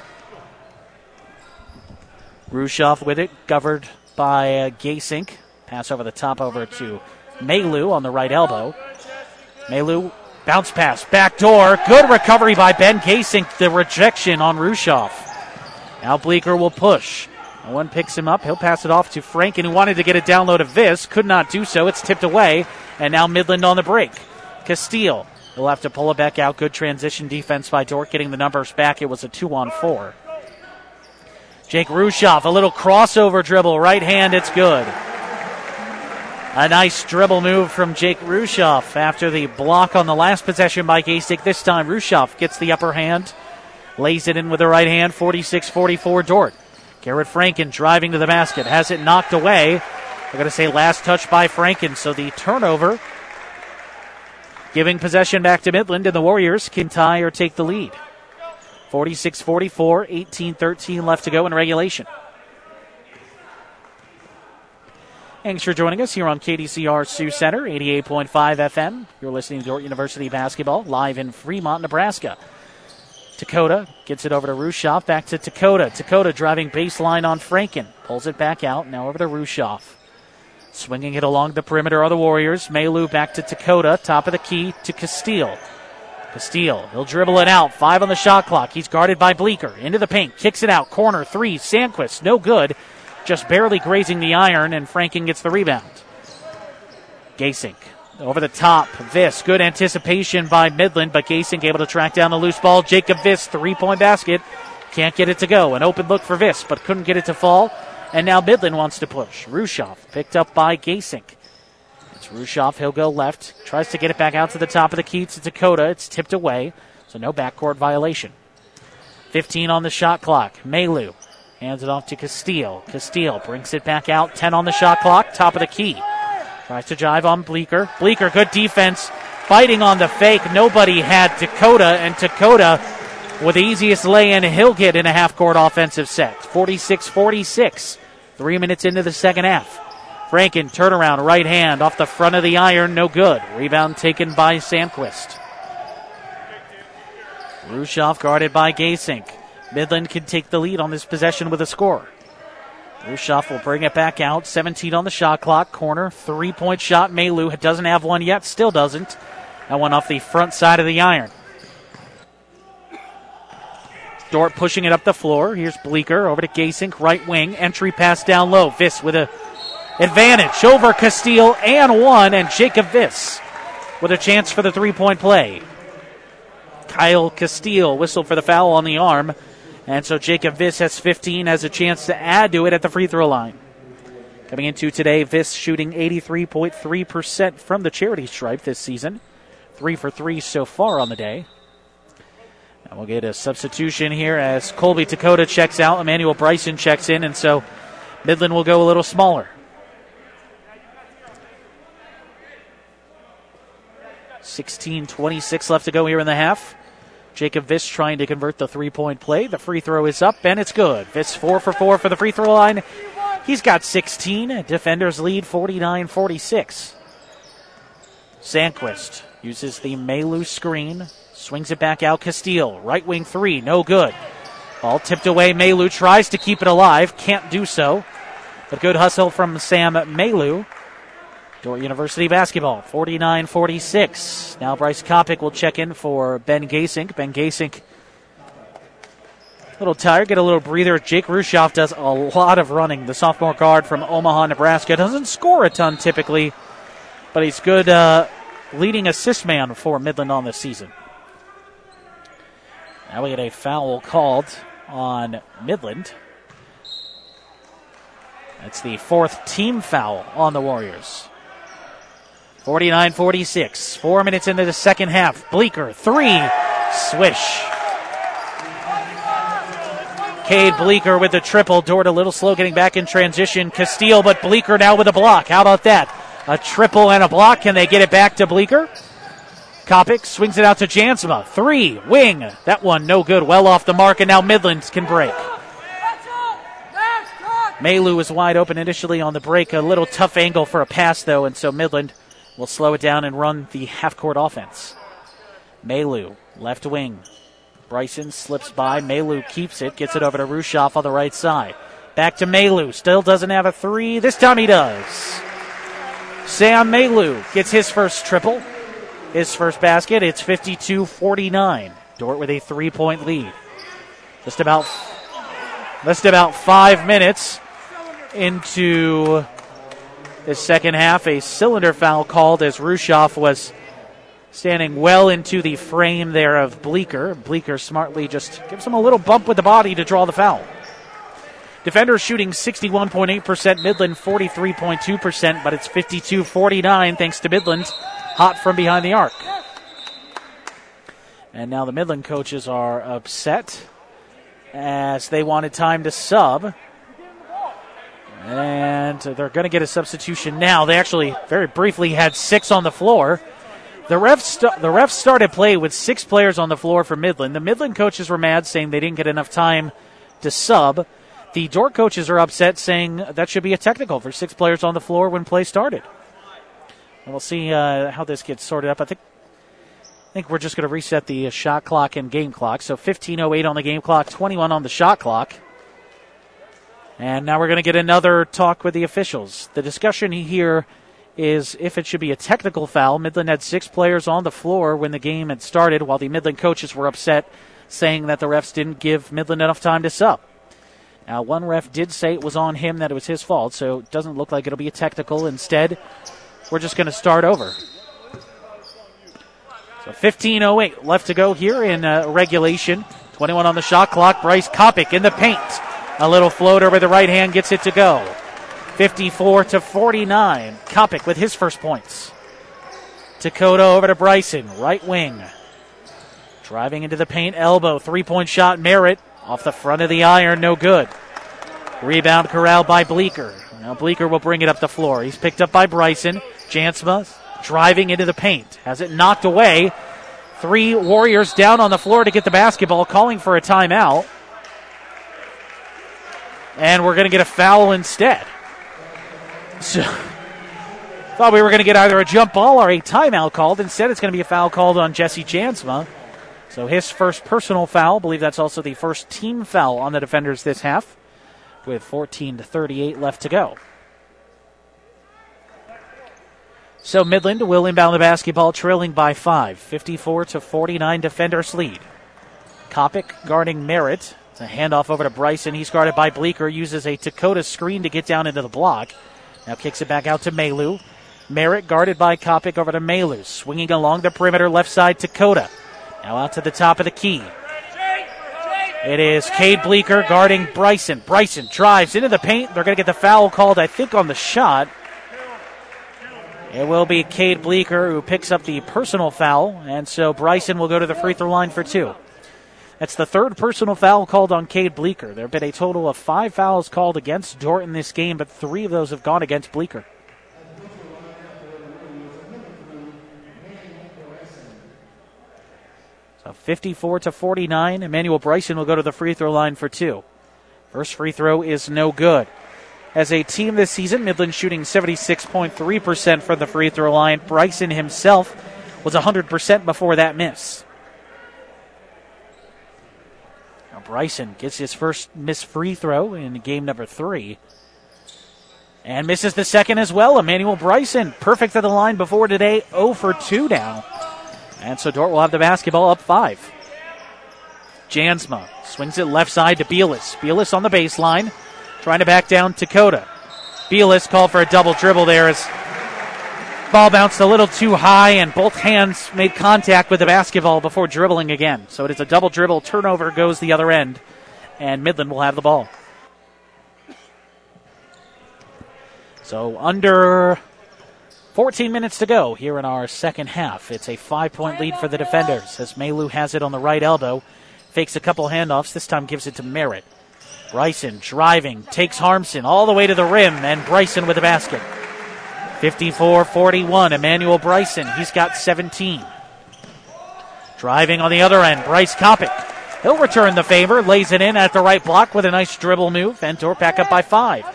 Rushoff with it, covered by uh, Gasink. Pass over the top over to Malu on the right elbow. Malu bounce pass, back door. Good recovery by Ben Gasink. The rejection on Rushoff. Now Bleeker will push. One picks him up. He'll pass it off to Franken, who wanted to get a download of this. Could not do so. It's tipped away. And now Midland on the break. Castile will have to pull it back out. Good transition defense by Dordt getting the numbers back. It was a two on four. Jake Rushoff, a little crossover dribble. Right hand, it's good. A nice dribble move from Jake Rushoff after the block on the last possession by Gasink. This time, Rushoff gets the upper hand, lays it in with the right hand, 46 44 Dordt. Garrett Franken driving to the basket, has it knocked away. I'm going to say last touch by Franken, so the turnover giving possession back to Midland, and the Warriors can tie or take the lead. 46 44, 18 13 left to go in regulation. Thanks for joining us here on KDCR Sioux Center, 88.5 FM. You're listening to Dordt University Basketball live in Fremont, Nebraska. Dakota gets it over to Rushoff. Back to Dakota. Dakota driving baseline on Franken. Pulls it back out. Now over to Rushoff. Swinging it along the perimeter are the Warriors. Malu back to Dakota. Top of the key to Castile. Castile, he'll dribble it out. Five on the shot clock. He's guarded by Bleeker. Into the paint. Kicks it out. Corner three. Sandquist. No good. Just barely grazing the iron, and Franken gets the rebound. Gasink over the top. Viss, good anticipation by Midland, but Gasink able to track down the loose ball. Jacob Viss, three point basket. Can't get it to go. An open look for Viss, but couldn't get it to fall. And now Midland wants to push. Rushoff picked up by Gasink. It's Rushoff. He'll go left. Tries to get it back out to the top of the key to Dakota. It's tipped away, so no backcourt violation. 15 on the shot clock. Malu hands it off to Castile. Castile brings it back out. 10 on the shot clock. Top of the key. Tries to drive on Bleeker. Bleeker, good defense. Fighting on the fake. Nobody had Dakota, and Dakota with the easiest lay in he'll get in a half court offensive set. 46 46. Three minutes into the second half. Franken, turnaround, right hand off the front of the iron, no good. Rebound taken by Sandquist. Rushoff guarded by Gasink. Midland can take the lead on this possession with a score. Rushoff will bring it back out. 17 on the shot clock. Corner. Three point shot. Malu doesn't have one yet. Still doesn't. That one off the front side of the iron. Dordt pushing it up the floor. Here's Bleeker over to Gasink, right wing. Entry pass down low. Viss with a advantage over Castile and one, and Jacob Viss with a chance for the three point play. Kyle Castile whistled for the foul on the arm. And so Jacob Viss has 15, has a chance to add to it at the free throw line. Coming into today, Viss shooting 83.3% from the charity stripe this season. Three for three so far on the day. And we'll get a substitution here as Colby Dakota checks out. Emmanuel Bryson checks in, and so Midland will go a little smaller. 16 26 left to go here in the half. Jacob Viss trying to convert the three point play. The free throw is up and it's good. Viss four for four for the free throw line. He's got 16. Defenders lead 49 46. Sandquist uses the Malu screen, swings it back out. Castile, right wing three, no good. Ball tipped away. Malu tries to keep it alive, can't do so. But good hustle from Sam Malu. University basketball, 49 46. Now Bryce Kopic will check in for Ben Gasink. Ben Gasink, a little tired, get a little breather. Jake Rushoff does a lot of running. The sophomore guard from Omaha, Nebraska. Doesn't score a ton typically, but he's good uh, leading assist man for Midland on this season. Now we get a foul called on Midland. That's the fourth team foul on the Warriors. 49 46. Four minutes into the second half. Bleeker, three. Swish. Cade Bleeker with the triple. Dordt a little slow getting back in transition. Castile, but Bleeker now with a block. How about that? A triple and a block. Can they get it back to Bleeker? Kopic swings it out to Jansma. Three. Wing. That one no good. Well off the mark, and now Midlands can break. Malu was wide open initially on the break. A little tough angle for a pass, though, and so Midland will slow it down and run the half court offense. Malu, left wing. Bryson slips by. Malu keeps it, gets it over to Rushoff on the right side. Back to Malu. Still doesn't have a three. This time he does. Sam Malu gets his first triple, his first basket. It's 52 49. Dordt with a three point lead. Just about, just about five minutes into the second half. A cylinder foul called as Rushoff was standing well into the frame there of Bleeker. Bleeker smartly just gives him a little bump with the body to draw the foul. Defenders shooting 61.8%, Midland 43.2%, but it's 52 49 thanks to Midland hot from behind the arc. And now the Midland coaches are upset as they wanted time to sub. And they're going to get a substitution now. They actually very briefly had six on the floor. The refs, st- the refs started play with six players on the floor for Midland. The Midland coaches were mad, saying they didn't get enough time to sub. The Dordt coaches are upset, saying that should be a technical for six players on the floor when play started. And we'll see uh, how this gets sorted up. I think I think we're just going to reset the shot clock and game clock. So 15:08 on the game clock, 21 on the shot clock. And now we're going to get another talk with the officials. The discussion here is if it should be a technical foul. Midland had six players on the floor when the game had started, while the Midland coaches were upset, saying that the refs didn't give Midland enough time to sub. Now, one ref did say it was on him, that it was his fault, so it doesn't look like it'll be a technical. Instead, we're just going to start over. So 15.08 left to go here in uh, regulation. 21 on the shot clock. Bryce Kopic in the paint. A little floater with the right hand gets it to go. 54 to 49. Kopic with his first points. Dakota over to Bryson, right wing. Driving into the paint, elbow, three point shot, Merritt off the front of the iron, no good. Rebound corral by Bleeker. Now Bleeker will bring it up the floor. He's picked up by Bryson. Jansma driving into the paint. Has it knocked away. Three Warriors down on the floor to get the basketball, calling for a timeout and we're going to get a foul instead. So, thought we were going to get either a jump ball or a timeout called. Instead, it's going to be a foul called on Jesse Jansma. So his first personal foul. I believe that's also the first team foul on the defenders this half, with 14 to 38 left to go. So Midland will inbound the basketball, trailing by five, 54 to 49 defenders lead. Kopic guarding Merritt. It's a handoff over to Bryson. He's guarded by Bleeker. Uses a Dakota screen to get down into the block. Now kicks it back out to Malu. Merritt guarded by Kopic over to Malu. Swinging along the perimeter, left side Dakota. Now out to the top of the key. It is Cade Bleeker guarding Bryson. Bryson drives into the paint. They're going to get the foul called, I think, on the shot. It will be Cade Bleeker who picks up the personal foul, and so Bryson will go to the free throw line for two. That's the third personal foul called on Cade Bleeker. There have been a total of five fouls called against Dordt in this game, but three of those have gone against Bleeker. So 54 to 49. Emmanuel Bryson will go to the free throw line for two. First free throw is no good. As a team this season, Midland shooting 76.3% from the free throw line. Bryson himself was 100% before that miss. Now Bryson gets his first missed free throw in game number three. And misses the second as well. Emmanuel Bryson, perfect at the line before today, 0 for 2 now. And so Dordt will have the basketball up five. Jansma swings it left side to Bielis. Bielis on the baseline, trying to back down Dakota. Bielis called for a double dribble there as ball bounced a little too high and both hands made contact with the basketball before dribbling again. So it is a double dribble. Turnover goes the other end, and Midland will have the ball. So under 14 minutes to go here in our second half. It's a five point lead for the defenders as Malu has it on the right elbow. Fakes a couple handoffs. This time gives it to Merritt. Bryson driving, takes Harmson all the way to the rim, and Bryson with the basket. 54 41. Emmanuel Bryson, he's got 17. Driving on the other end, Bryce Kopic. He'll return the favor, lays it in at the right block with a nice dribble move, Dordt back up by five.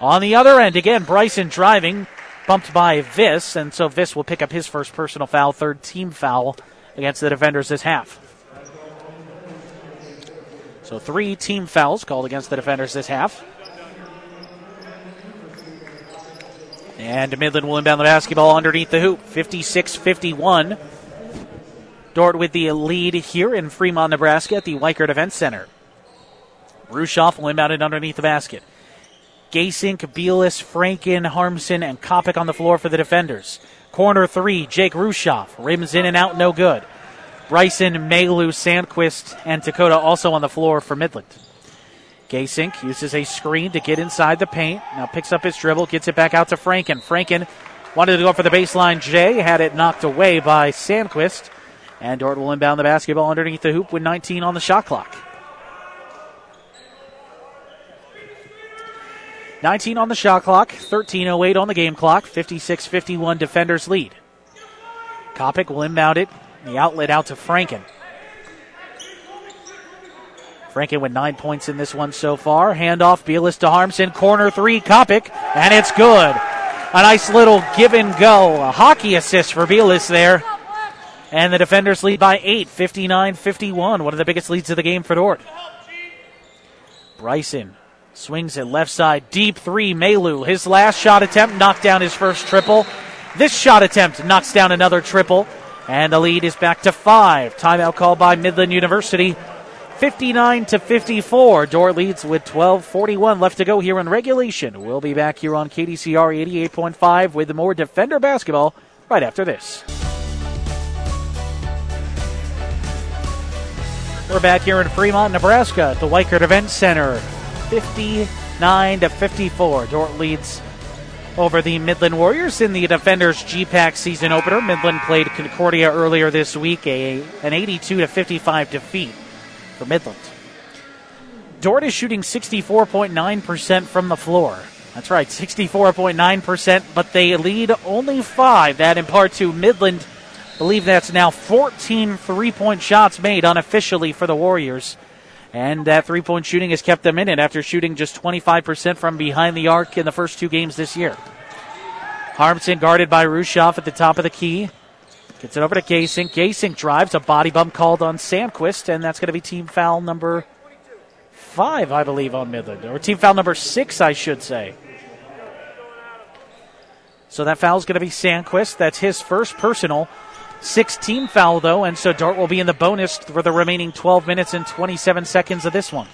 On the other end, again, Bryson driving, bumped by Viss, and so Viss will pick up his first personal foul, third team foul against the defenders this half. So three team fouls called against the defenders this half. And Midland will inbound the basketball underneath the hoop, 56 51. Dordt with the lead here in Fremont, Nebraska at the Wikert Event Center. Rushoff will inbound it underneath the basket. Gasink, Bielis, Franken, Harmson, and Kopic on the floor for the defenders. Corner three, Jake Rushoff. Rims in and out, no good. Bryson, Malu, Sandquist, and Dakota also on the floor for Midland. Gasink uses a screen to get inside the paint. Now picks up his dribble, gets it back out to Franken. Franken wanted to go for the baseline. Jay had it knocked away by Sandquist. And Dordt will inbound the basketball underneath the hoop with 19 on the shot clock. 19 on the shot clock, 13.08 on the game clock, 56 51 defenders lead. Kopic will inbound it, the outlet out to Franken. Franken with nine points in this one so far. Handoff, Bielis to Harmson, corner three, Kopic, and it's good. A nice little give and go. A hockey assist for Bielis there. And the defenders lead by eight, 59 51. One of the biggest leads of the game for Dordt. Bryson Swings it left side, deep three. Malu, his last shot attempt knocked down his first triple. This shot attempt knocks down another triple. And the lead is back to five. Timeout called by Midland University. 59 to 54. Dordt leads with 12:41 left to go here in regulation. We'll be back here on KDCR 88.5 with more defender basketball right after this. We're back here in Fremont, Nebraska at the Wikert Event Center. 59 to 54. Dordt leads over the Midland Warriors in the Defenders GPAC season opener. Midland played Concordia earlier this week, a an 82 to 55 defeat for Midland. Dordt is shooting 64.9% from the floor. That's right, 64.9%, but they lead only five. That in part to Midland. believe that's now 14 three point shots made unofficially for the Warriors. And that three point shooting has kept them in it after shooting just 25% from behind the arc in the first two games this year. Harmson guarded by Rushoff at the top of the key. Gets it over to Gasink. Gasink drives a body bump called on Sandquist, and that's going to be team foul number five, I believe, on Midland. Or team foul number six, I should say. So that foul is going to be Sandquist. That's his first personal. Six team foul, though, and so Dordt will be in the bonus for the remaining 12 minutes and 27 seconds of this one.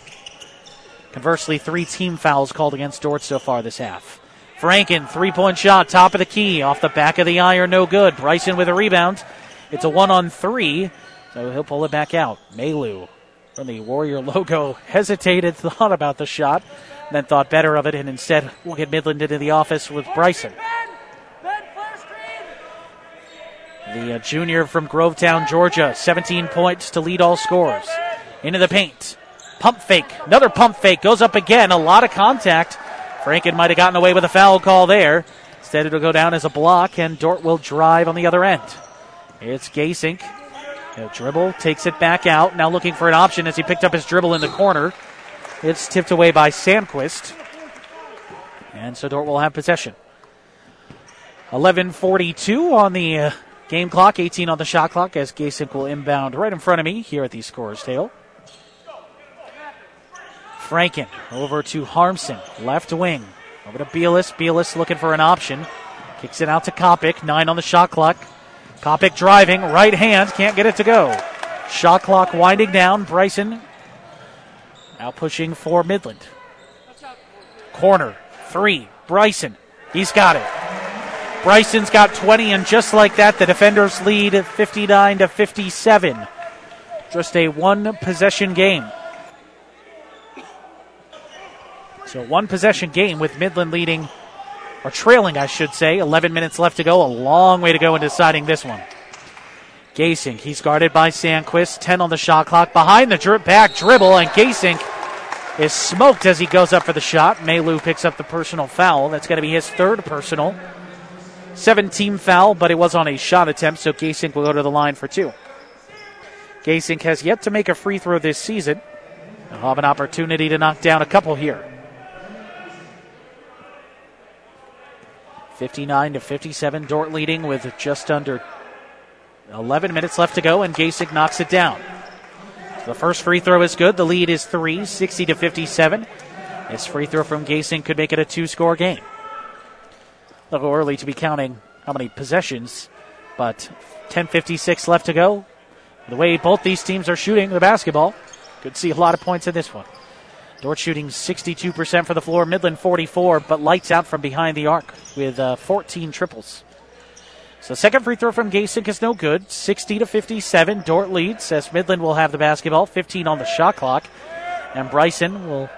Conversely, three team fouls called against Dordt so far this half. Franken, three point shot, top of the key, off the back of the iron, no good. Bryson with a rebound. It's a one on three, so he'll pull it back out. Malu from the Warrior logo hesitated, thought about the shot, then thought better of it, and instead will get Midland into the office with Bryson. The uh, junior from Grovetown, Georgia, 17 points to lead all scores. into the paint. Pump fake. Another pump fake. Goes up again. A lot of contact. Franken might have gotten away with a foul call there. Instead, it'll go down as a block, and Dordt will drive on the other end. It's Gasink. A dribble, takes it back out. Now looking for an option as he picked up his dribble in the corner. It's tipped away by Sandquist. And so Dordt will have possession. 11.42 on the uh, game clock, 18 on the shot clock as Gasink will inbound right in front of me here at the scorer's table. Franken over to Harmson, left wing. Over to Bielis. Bielis looking for an option. Kicks it out to Kopic. Nine on the shot clock. Kopic driving, right hand, can't get it to go. Shot clock winding down. Bryson now pushing for Midland. Corner, three. Bryson, he's got it. Bryson's got 20, and just like that, the defenders lead 59 to 57. Just a one possession game. So one possession game with Midland leading, or trailing, I should say. 11 minutes left to go. A long way to go in deciding this one. Gasink, he's guarded by Sandquist. 10 on the shot clock. Behind the drip back dribble, and Gasink is smoked as he goes up for the shot. Malu picks up the personal foul. That's going to be his third personal. 17 foul, but it was on a shot attempt, so Gasink will go to the line for two. Gasink has yet to make a free throw this season. He'll have an opportunity to knock down a couple here. 59 to 57. Dordt leading with just under 11 minutes left to go, and Gasink knocks it down. The first free throw is good. The lead is three, 60 to 57. This free throw from Gasink could make it a two score game. A little early to be counting how many possessions, but 10.56 left to go. The way both these teams are shooting the basketball, could see a lot of points in this one. Dordt shooting 62% for the floor, Midland 44, but lights out from behind the arc with uh, 14 triples. So second free throw from Gasink is no good. 60 to 57. Dordt leads as Midland will have the basketball. 15 on the shot clock. And Bryson will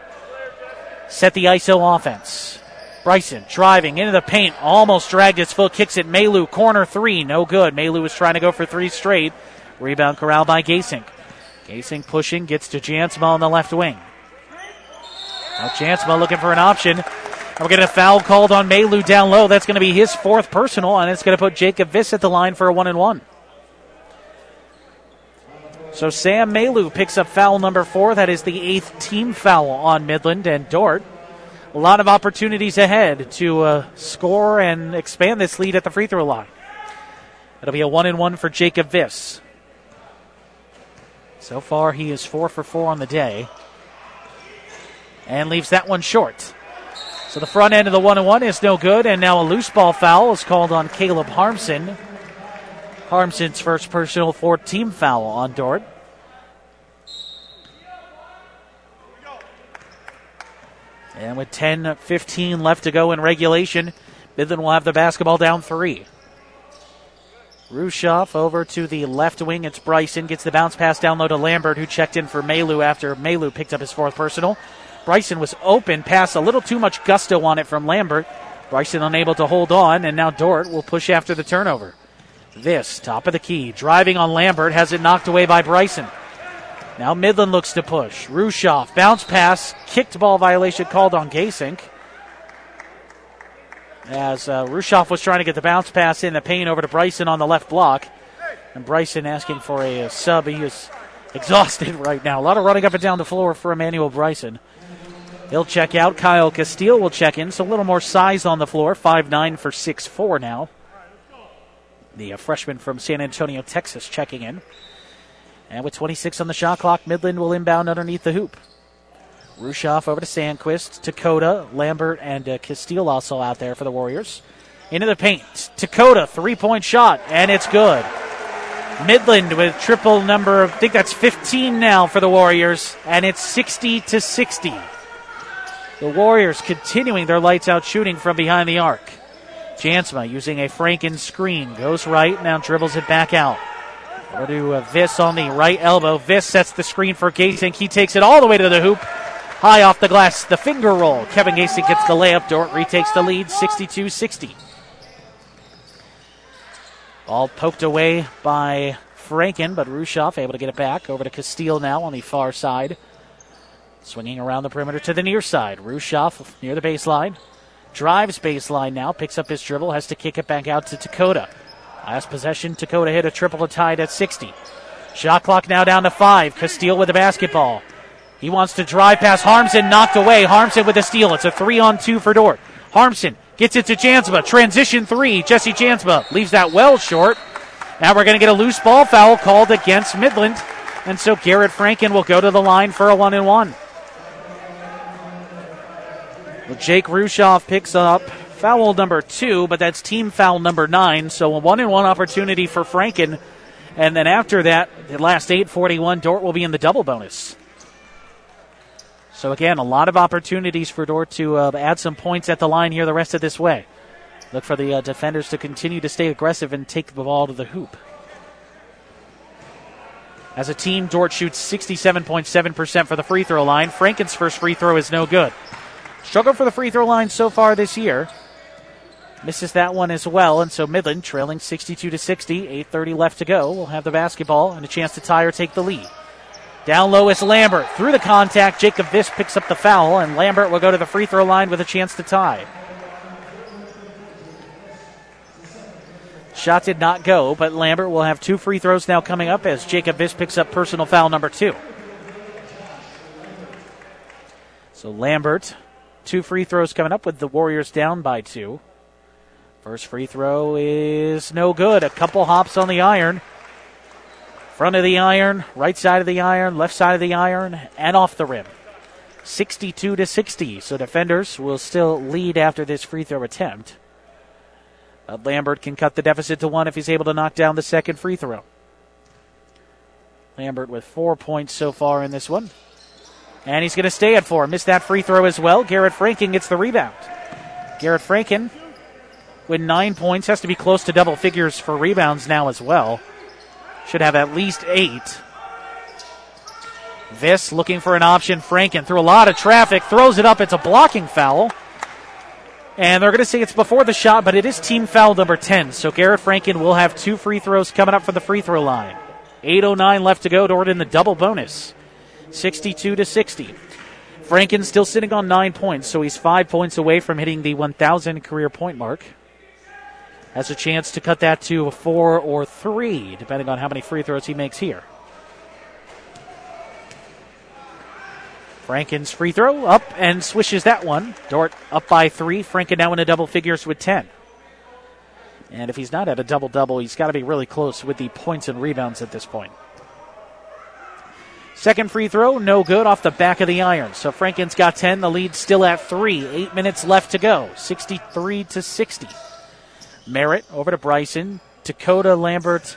set the ISO offense. Bryson driving into the paint, almost dragged his foot, kicks it. Malu, corner three, no good. Malu was trying to go for three straight. Rebound corral by Gasink. Gasink pushing, gets to Jansma on the left wing. Now Jansma looking for an option. And we're getting a foul called on Malu down low. That's going to be his fourth personal, and it's going to put Jacob Viss at the line for a one and one. So Sam Malu picks up foul number four. That is the eighth team foul on Midland and Dordt. A lot of opportunities ahead to uh, score and expand this lead at the free throw line. It'll be a one and one for Jacob Viss. So far, he is four for four on the day and leaves that one short. So the front end of the one and one is no good, and now a loose ball foul is called on Caleb Harmson. Harmson's first personal four team foul on Dordt. And with 10 15 left to go in regulation, Midland will have the basketball down three. Rushoff over to the left wing. It's Bryson. Gets the bounce pass down low to Lambert, who checked in for Malu after Malu picked up his fourth personal. Bryson was open, pass a little too much gusto on it from Lambert. Bryson unable to hold on, and now Dordt will push after the turnover. This, top of the key, driving on Lambert, has it knocked away by Bryson. Now Midland looks to push. Rushoff, bounce pass, kicked ball violation called on Gasink. As uh, Rushoff was trying to get the bounce pass in the paint over to Bryson on the left block. And Bryson asking for a, a sub. He is exhausted right now. A lot of running up and down the floor for Emmanuel Bryson. He'll check out. Kyle Castile will check in. So a little more size on the floor. 5'9 for 6'4 now. The uh, freshman from San Antonio, Texas, checking in. And with 26 on the shot clock, Midland will inbound underneath the hoop. Rushoff over to Sandquist, Dakota, Lambert, and uh, Castile also out there for the Warriors. Into the paint. Dakota, three point shot, and it's good. Midland with triple number, I think that's 15 now for the Warriors, and it's 60 to 60. The Warriors continuing their lights out shooting from behind the arc. Jansma using a Franken screen. Goes right, now dribbles it back out. Over to uh, Viss on the right elbow. Viss sets the screen for Gasink. He takes it all the way to the hoop. High off the glass, the finger roll. Kevin Gasink gets the layup. Dordt retakes the lead 62 60. Ball poked away by Franken, but Rushoff able to get it back over to Castile now on the far side. Swinging around the perimeter to the near side. Rushoff near the baseline. Drives baseline now, picks up his dribble, has to kick it back out to Dakota. Last possession, Dakota hit a triple to tie at 60. Shot clock now down to five. Castile with the basketball. He wants to drive past Harmson, knocked away. Harmson with the steal. It's a three on two for Dordt. Harmson gets it to Jansma. Transition three. Jesse Jansma leaves that well short. Now we're going to get a loose ball foul called against Midland. And so Garrett Franken will go to the line for a one and one. Well, Jake Rushoff picks up foul number two, but that's team foul number nine. So a one and one opportunity for Franken. And then after that, the last 841, Dordt will be in the double bonus. So again, a lot of opportunities for Dordt to uh, add some points at the line here the rest of this way. Look for the uh, defenders to continue to stay aggressive and take the ball to the hoop. As a team, Dordt shoots 67.7% for the free throw line. Franken's first free throw is no good. Struggle for the free throw line so far this year. Misses that one as well, and so Midland trailing 62 to 60. 8:30 left to go. Will have the basketball and a chance to tie or take the lead. Down low is Lambert. Through the contact, Jacob Viss picks up the foul, and Lambert will go to the free throw line with a chance to tie. Shot did not go, but Lambert will have two free throws now coming up as Jacob Viss picks up personal foul number two. So Lambert, two free throws coming up with the Warriors down by two. First free throw is no good. A couple hops on the iron. Front of the iron, right side of the iron, left side of the iron, and off the rim. 62 to 60. So defenders will still lead after this free throw attempt. But Lambert can cut the deficit to one if he's able to knock down the second free throw. Lambert with four points so far in this one. And he's going to stay at four. Missed that free throw as well. Garrett Franken gets the rebound. Garrett Franken with nine points has to be close to double figures for rebounds now as well. Should have at least eight. This looking for an option. Franken through a lot of traffic, throws it up. It's a blocking foul. And they're going to say it's before the shot, but it is team foul number 10. So Garrett Franken will have two free throws coming up for the free throw line. 8.09 left to go. Dordt in the double bonus. 62 to 60. Franken still sitting on nine points, so he's five points away from hitting the 1,000 career point mark has a chance to cut that to four or three, depending on how many free throws he makes here. Franken's free throw up and swishes that one. Dordt up by three. Franken now in a double figures with 10. And if he's not at a double double, he's got to be really close with the points and rebounds at this point. Second free throw, no good off the back of the iron. So Franken's got 10. The lead still at three. Eight minutes left to go. 63 to 60. Merritt over to Bryson. Dakota, Lambert,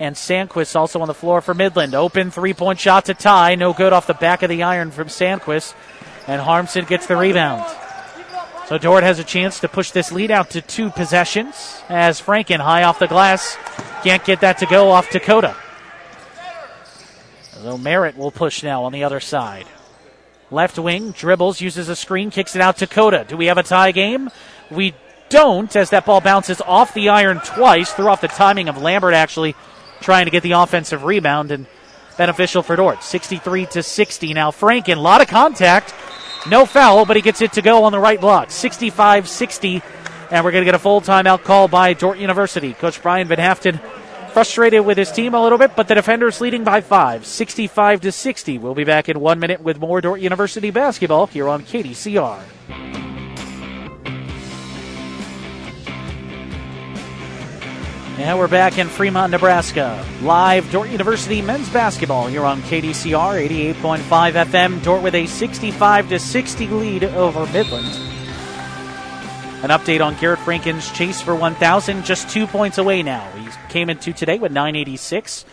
and Sandquist also on the floor for Midland. Open three point shot to tie. No good off the back of the iron from Sandquist. And Harmson gets the rebound. So Dordt has a chance to push this lead out to two possessions as Franken high off the glass can't get that to go off Dakota. So Merritt will push now on the other side. Left wing dribbles, uses a screen, kicks it out to Dakota. Do we have a tie game? We don't as that ball bounces off the iron twice, threw off the timing of Lambert actually trying to get the offensive rebound and beneficial for Dordt. 63 to 60 now. Franken, a lot of contact. No foul, but he gets it to go on the right block. 65 60. And we're going to get a full timeout call by Dordt University. Coach Brian Van Haften frustrated with his team a little bit, but the defenders leading by five, 65 to 60. We'll be back in one minute with more Dordt University basketball here on KDCR. And we're back in Fremont, Nebraska. Live Dordt University men's basketball here on KDCR 88.5 FM. Dordt with a 65 to 60 lead over Midland. An update on Garrett Franken's chase for 1,000, just two points away now. He came into today with 986.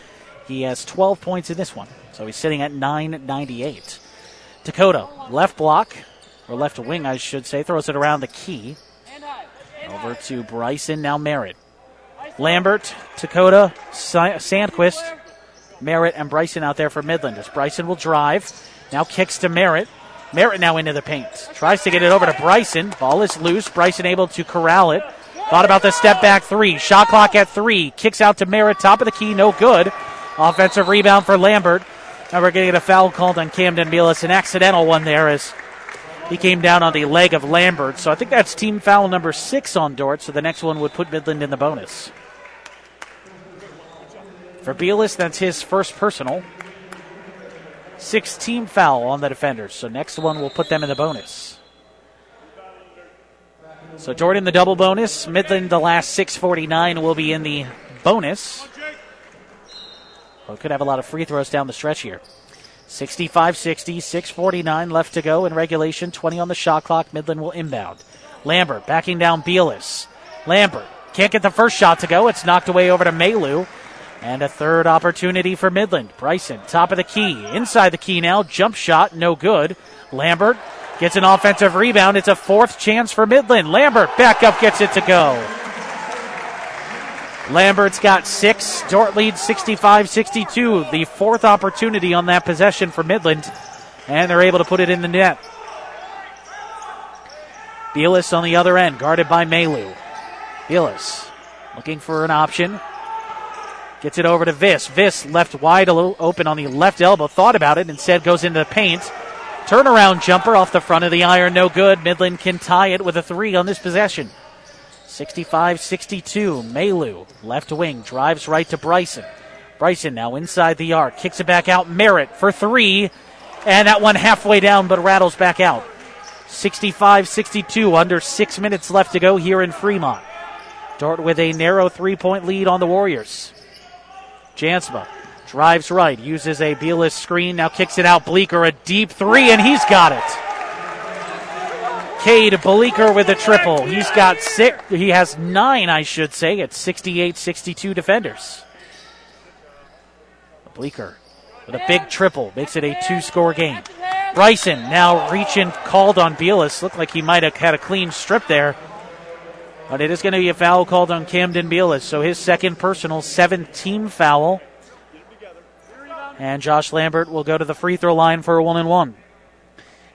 He has 12 points in this one, so he's sitting at 998. Dakota, left block, or left wing, I should say, throws it around the key. Over to Bryson, now Merritt. Lambert, Dakota, Sandquist, Merritt, and Bryson out there for Midland. As Bryson will drive, now kicks to Merritt. Merritt now into the paint. Tries to get it over to Bryson. Ball is loose. Bryson able to corral it. Thought about the step back three. Shot clock at three. Kicks out to Merritt. Top of the key. No good. Offensive rebound for Lambert. Now we're getting a foul called on Camden Beelis, an accidental one there as he came down on the leg of Lambert. So I think that's team foul number six on Dordt. So the next one would put Midland in the bonus. For Beelis, that's his first personal. Six team foul on the defenders. So next one will put them in the bonus. So Jordan the double bonus. Midland the last 649 will be in the bonus. Well, could have a lot of free throws down the stretch here. 65 60, 649 left to go in regulation, 20 on the shot clock. Midland will inbound. Lambert backing down Beelis. Lambert can't get the first shot to go. It's knocked away over to Malu. And a third opportunity for Midland. Bryson, top of the key. Inside the key now. Jump shot, no good. Lambert gets an offensive rebound. It's a fourth chance for Midland. Lambert back up, gets it to go. Lambert's got six. Dordt leads 65 62. The fourth opportunity on that possession for Midland. And they're able to put it in the net. Beelis on the other end, guarded by Malu. Beelis looking for an option. Gets it over to Viss. Viss left wide a little open on the left elbow. Thought about it. Instead goes into the paint. Turnaround jumper off the front of the iron. No good. Midland can tie it with a three on this possession. 65 62. Malu, left wing, drives right to Bryson. Bryson now inside the arc. Kicks it back out. Merritt for three. And that one halfway down, but rattles back out. 65 62. Under six minutes left to go here in Fremont. Dordt with a narrow three point lead on the Warriors. Jansma drives right, uses a Beelis screen, now kicks it out. Bleeker, a deep three, and he's got it. Cade Bleeker with a triple. He's got six, he has nine, I should say, at 68 62 defenders. Bleeker with a big triple makes it a two score game. Bryson now reaching, called on Beelis. Looked like he might have had a clean strip there. But it is going to be a foul called on Camden Beelis. So his second personal, seventh team foul. And Josh Lambert will go to the free throw line for a one and one.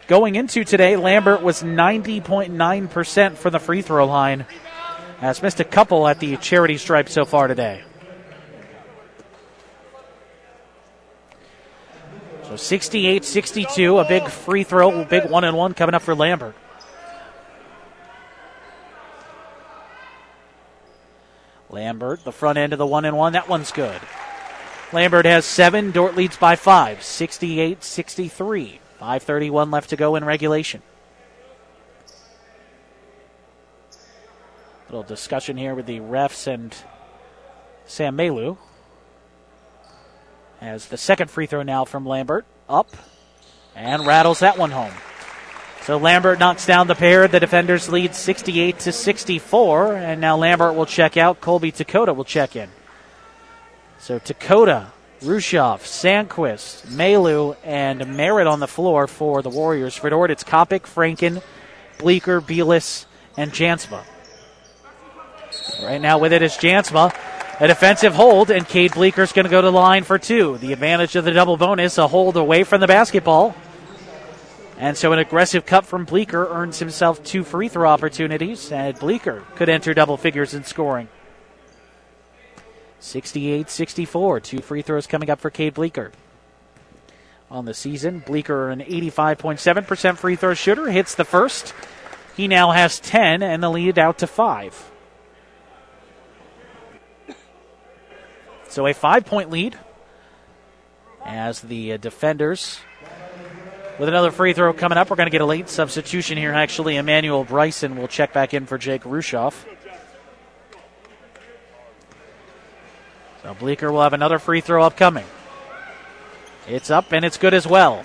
Going into today, Lambert was 90.9% from the free throw line. Has missed a couple at the charity stripe so far today. So 68 62, a big free throw, big one and one coming up for Lambert. Lambert, the front end of the one and one. That one's good. Lambert has seven. Dordt leads by five. 68 63. 5.31 left to go in regulation. Little discussion here with the refs and Sam Malu. As the second free throw now from Lambert. Up. And rattles that one home. So Lambert knocks down the pair. The defenders lead 68 to 64, and now Lambert will check out. Colby Dakota will check in. So Dakota, Rushoff, Sandquist, Malu, and Merritt on the floor for the Warriors. For Dordt, it's Kopic, Franken, Bleeker, Beelis, and Jansma. Right now with it is Jansma. A defensive hold, and Cade Bleeker's going to go to the line for two. The advantage of the double bonus, a hold away from the basketball. And so an aggressive cut from Bleeker earns himself two free throw opportunities, and Bleeker could enter double figures in scoring. 68 64, two free throws coming up for Cade Bleeker. On the season, Bleeker, an 85.7% free throw shooter, hits the first. He now has 10, and the lead out to 5. So a five point lead as the uh, defenders with another free throw coming up. We're going to get a late substitution here. Actually, Emmanuel Bryson will check back in for Jake Rushoff. So Bleeker will have another free throw upcoming. It's up and it's good as well.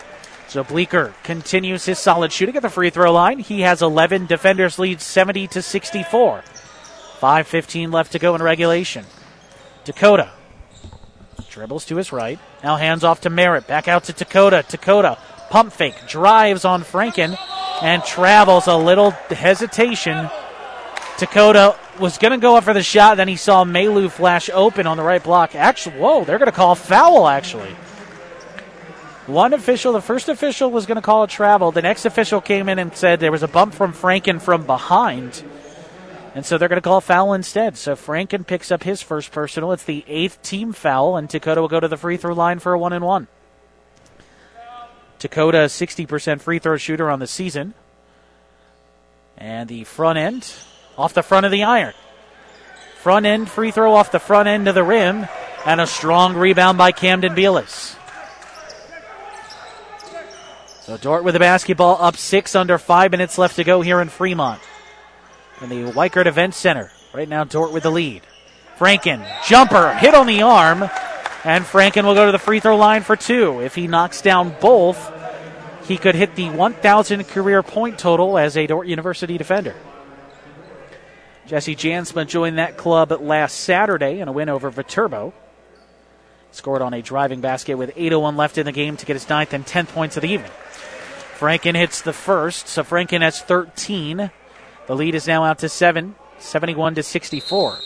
So Bleeker continues his solid shooting at the free throw line. He has 11. Defenders lead 70 to 64. 5:15 left to go in regulation. Dakota dribbles to his right. Now hands off to Merritt. Back out to Dakota. Dakota pump fake, drives on Franken, and travels a little hesitation. Dakota was going to go up for the shot, then he saw Malu flash open on the right block. Actually, whoa, they're going to call foul, actually. One official, the first official was going to call a travel. The next official came in and said there was a bump from Franken from behind. And so they're going to call foul instead. So Franken picks up his first personal. It's the eighth team foul, and Dakota will go to the free throw line for a one and one. Dakota, 60% free throw shooter on the season. And the front end off the front of the iron. Front end free throw off the front end of the rim, and a strong rebound by Camden Beales. So Dordt with the basketball up six under five minutes left to go here in Fremont. In the Wikert Event Center. Right now, Dordt with the lead. Franken, jumper, hit on the arm, and Franken will go to the free throw line for two. If he knocks down both, he could hit the 1,000 career point total as a Dordt University defender. Jesse Jansma joined that club last Saturday in a win over Viterbo. Scored on a driving basket with 8.01 left in the game to get his ninth and 10th points of the evening. Franken hits the first, so Franken has 13. The lead is now out to 7, 71 to 64.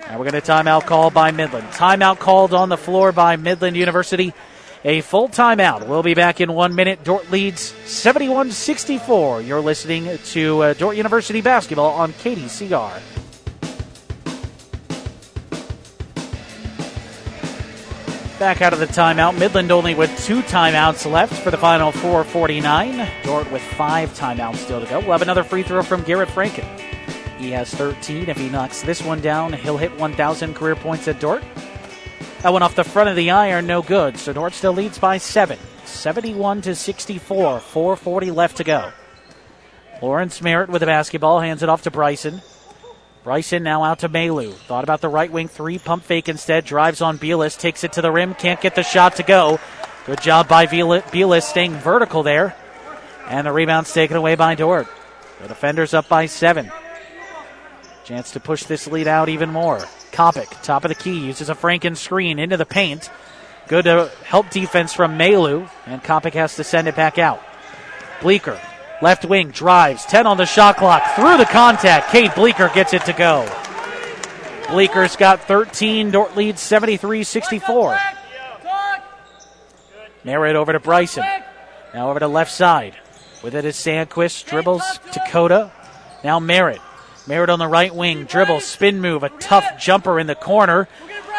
Now we're going to timeout call by Midland. Timeout called on the floor by Midland University. A full timeout. We'll be back in one minute. Dordt leads 71 64. You're listening to uh, Dordt University basketball on KDCR. Back out of the timeout. Midland only with two timeouts left for the final 449. Dordt with five timeouts still to go. We'll have another free throw from Garrett Franken. He has 13. If he knocks this one down, he'll hit 1,000 career points at Dordt. That one off the front of the iron, no good. So Dordt still leads by seven. 71 to 64. 440 left to go. Lawrence Merritt with the basketball, hands it off to Bryson. Bryson now out to Malu. Thought about the right wing three, pump fake instead. Drives on Beales, takes it to the rim, can't get the shot to go. Good job by Beales staying vertical there. And the rebound's taken away by Dordt. The defenders up by seven. Chance to push this lead out even more. Kopic, top of the key, uses a Franken screen into the paint. Good help defense from Malu, and Kopic has to send it back out. Bleeker Left wing drives. 10 on the shot clock. Through the contact. Cade Bleeker gets it to go. Bleeker's got 13. Dordt leads 73 64. Merritt over to Bryson. Now over to left side. With it is Sandquist. Dribbles Dakota. Now Merritt. Merritt on the right wing. Dribble, spin move. A tough jumper in the corner.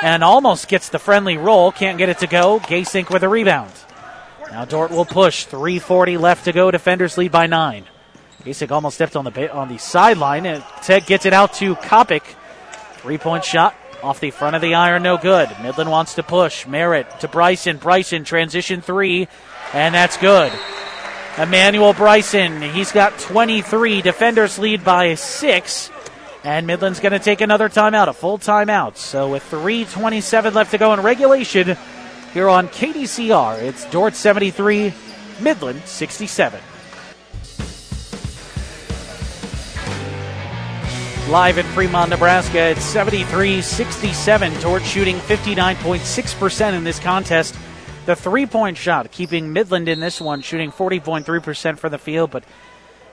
And almost gets the friendly roll. Can't get it to go. Gasink with a rebound. Now Dordt will push. 3:40 left to go. Defenders lead by nine. Gasink almost stepped on the on the sideline, and Ted gets it out to Kopic. Three-point shot off the front of the iron, no good. Midland wants to push. Merritt to Bryson. Bryson transition three, and that's good. Emmanuel Bryson, he's got 23. Defenders lead by six. And Midland's going to take another timeout, a full timeout. So with 3.27 left to go in regulation, here on KDCR. It's Dordt 73, Midland 67. Live in Fremont, Nebraska, it's 73 67. Dordt shooting 59.6% in this contest. The three point shot keeping Midland in this one, shooting 40.3% for the field, but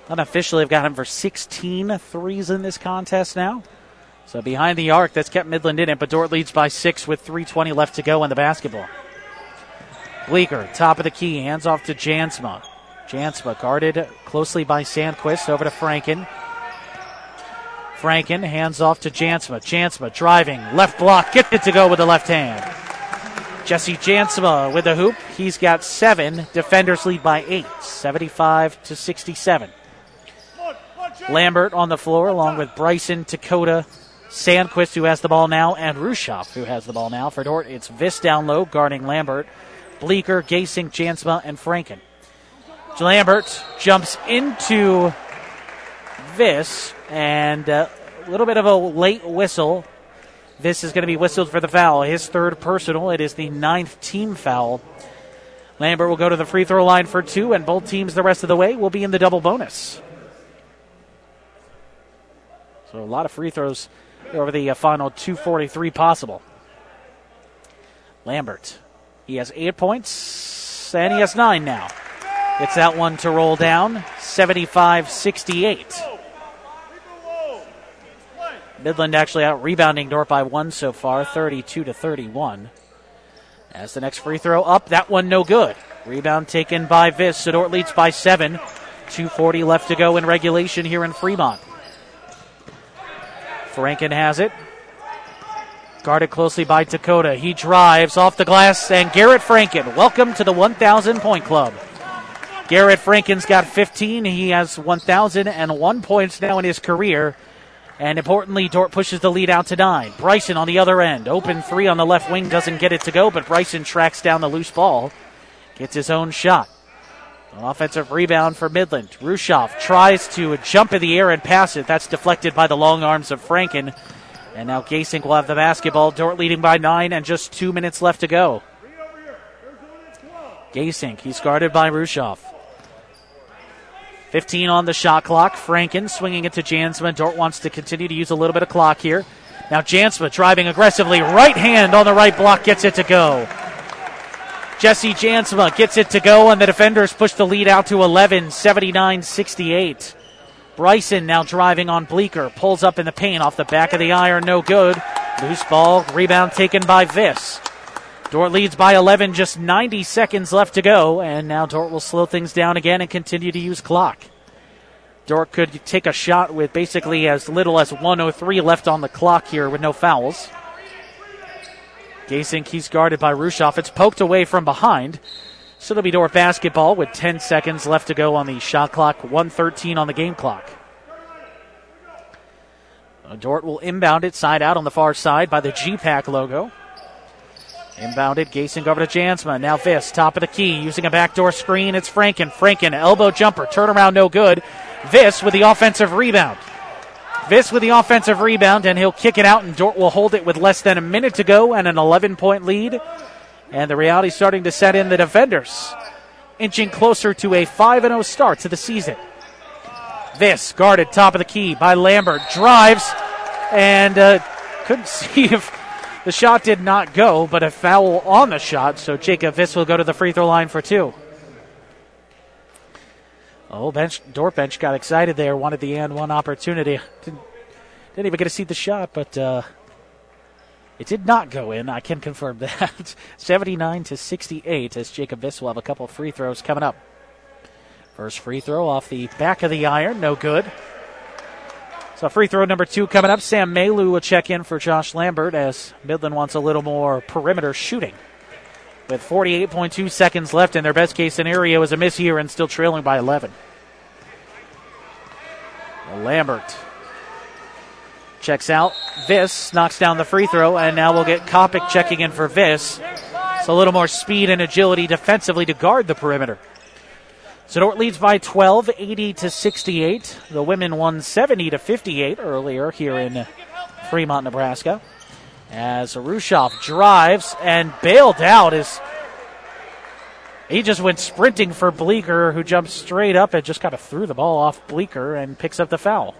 unofficially have got him for 16 threes in this contest now. So behind the arc, that's kept Midland in it, but Dordt leads by six with 3.20 left to go in the basketball. Bleeker, top of the key, hands off to Jansma. Jansma guarded closely by Sandquist over to Franken. Franken hands off to Jansma. Jansma driving, left block, get it to go with the left hand. Jesse Jansma with the hoop. He's got seven. Defenders lead by eight, 75 to 67. Lambert on the floor along with Bryson, Dakota, Sandquist, who has the ball now, and Rushoff, who has the ball now. For Dordt, it's Viss down low guarding Lambert. Bleeker, Gasink, Jansma, and Franken. Lambert jumps into this, and uh, a little bit of a late whistle. This is going to be whistled for the foul. His third personal. It is the ninth team foul. Lambert will go to the free throw line for two, and both teams the rest of the way will be in the double bonus. So a lot of free throws over the uh, final 243 possible. Lambert he has eight points, and he has nine now. It's that one to roll down, 75 68. Midland actually out rebounding Dordt by one so far, 32 to 31. As the next free throw up, that one no good. Rebound taken by Viss. So leads by seven. 240 left to go in regulation here in Fremont. Franken has it. Guarded closely by Dakota. He drives off the glass, and Garrett Franken, welcome to the 1,000 point club. Garrett Franken's got 15. He has 1,001 points now in his career. And importantly, Dordt pushes the lead out to nine. Bryson on the other end. Open three on the left wing doesn't get it to go, but Bryson tracks down the loose ball. Gets his own shot. An offensive rebound for Midland. Rushoff tries to jump in the air and pass it. That's deflected by the long arms of Franken. And now Gasink will have the basketball. Dordt leading by nine and just two minutes left to go. Gasink, he's guarded by Rushoff. 15 on the shot clock. Franken swinging it to Jansma. Dordt wants to continue to use a little bit of clock here. Now Jansma driving aggressively. Right hand on the right block gets it to go. Jesse Jansma gets it to go, and the defenders push the lead out to 11, 79 68. Bryson now driving on Bleeker. Pulls up in the paint off the back of the iron. No good. Loose ball. Rebound taken by Viss. Dordt leads by 11, just 90 seconds left to go, and now Dordt will slow things down again and continue to use clock. Dordt could take a shot with basically as little as 103 left on the clock here with no fouls. Gasink, he's guarded by Rushoff. It's poked away from behind. So it'll be Dordt basketball with 10 seconds left to go on the shot clock, 113 on the game clock. Uh, Dordt will inbound it side out on the far side by the GPAC logo. Inbounded, Gasink over to Jansma. Now Viss, top of the key, using a backdoor screen. It's Franken. Franken, elbow jumper, turnaround, no good. Viss with the offensive rebound. Viss with the offensive rebound, and he'll kick it out, and Dordt will hold it with less than a minute to go and an 11 point lead. And the reality starting to set in the defenders, inching closer to a 5 0 start to the season. Viss guarded top of the key by Lambert, drives, and uh, couldn't see if the shot did not go, but a foul on the shot, so Jacob Viss will go to the free throw line for two. Oh, bench Dordt bench got excited there, wanted the and one opportunity. Didn't, didn't even get to see the shot, but uh, it did not go in. I can confirm that. 79 to 68 as Jacob Viss will have a couple free throws coming up. First free throw off the back of the iron, no good. So free throw number two coming up. Sam Malu will check in for Josh Lambert as Midland wants a little more perimeter shooting. With 48.2 seconds left, and their best case scenario is a miss here and still trailing by 11. Lambert checks out. Viss knocks down the free throw, and now we'll get Kopic checking in for Viss. So a little more speed and agility defensively to guard the perimeter. So Dordt leads by 12, 80 to 68. The women won 70 to 58 earlier here in Fremont, Nebraska as Rushoff drives and bailed out as he just went sprinting for Bleeker, who jumped straight up and just kind of threw the ball off Bleeker and picks up the foul.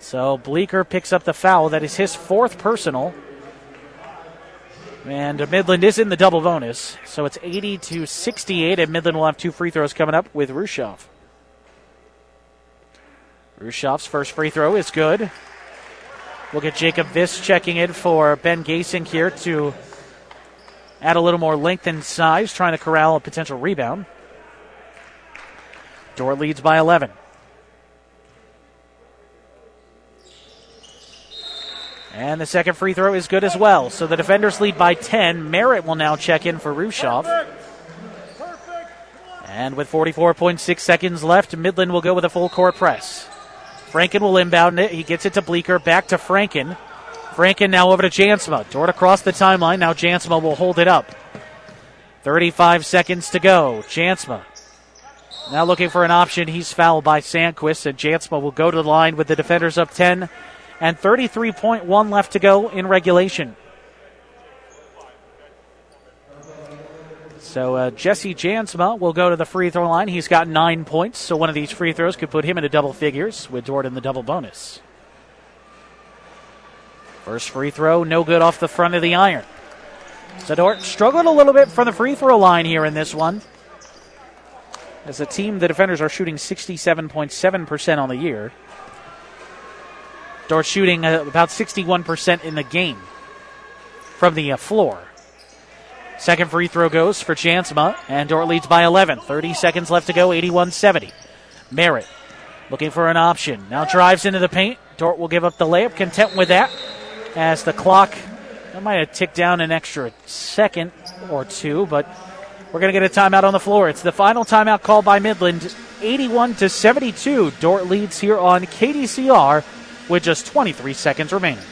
So Bleeker picks up the foul. That is his fourth personal. And uh, Midland is in the double bonus. So it's 80 to 68, and Midland will have two free throws coming up with Rushoff. Rushoff's first free throw is good. We'll get Jacob Viss checking in for Ben Gasink here to add a little more length and size, trying to corral a potential rebound. Dordt leads by 11. And the second free throw is good as well. So the defenders lead by 10. Merritt will now check in for Rushoff. And with 44.6 seconds left, Midland will go with a full court press. Franken will inbound it. He gets it to Bleeker. Back to Franken. Franken now over to Jansma. Dordt across the timeline. Now Jansma will hold it up. 35 seconds to go. Jansma now looking for an option. He's fouled by Sandquist, and Jansma will go to the line with the defenders up 10 and 33.1 left to go in regulation. So uh, Jesse Jansma will go to the free throw line. He's got nine points, so one of these free throws could put him into double figures with Dordt in the double bonus. First free throw, no good off the front of the iron. So Dordt struggled a little bit from the free throw line here in this one. As a team, the defenders are shooting 67.7% on the year. Dordt shooting uh, about 61% in the game from the uh, floor. Second free throw goes for Jansma, and Dordt leads by 11. 30 seconds left to go, 81 70. Merritt looking for an option. Now drives into the paint. Dordt will give up the layup, content with that, as the clock that might have ticked down an extra second or two, but we're going to get a timeout on the floor. It's the final timeout called by Midland, 81 to 72. Dordt leads here on KDCR with just 23 seconds remaining.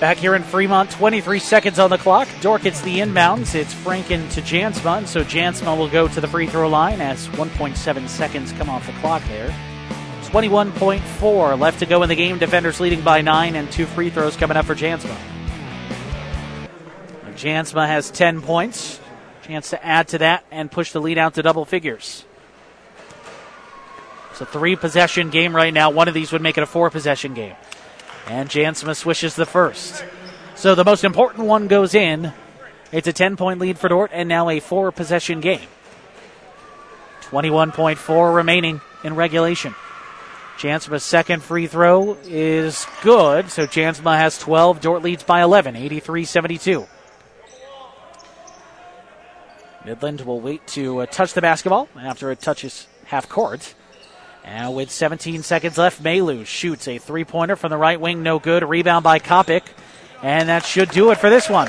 Back here in Fremont, 23 seconds on the clock. Dordt gets the inbounds. It's Franken to Jansma, so Jansma will go to the free throw line as 1.7 seconds come off the clock there. 21.4 left to go in the game. Defenders leading by nine, and two free throws coming up for Jansma. Jansma has 10 points. Chance to add to that and push the lead out to double figures. It's a three possession game right now. One of these would make it a four possession game. And Jansma swishes the first. So the most important one goes in. It's a 10 point lead for Dordt and now a four possession game. 21.4 remaining in regulation. Jansma's second free throw is good, so Jansma has 12. Dordt leads by 11, 83 72. Midland will wait to uh, touch the basketball after it touches half court. And with 17 seconds left, Malu shoots a three pointer from the right wing, no good. Rebound by Kopic. And that should do it for this one.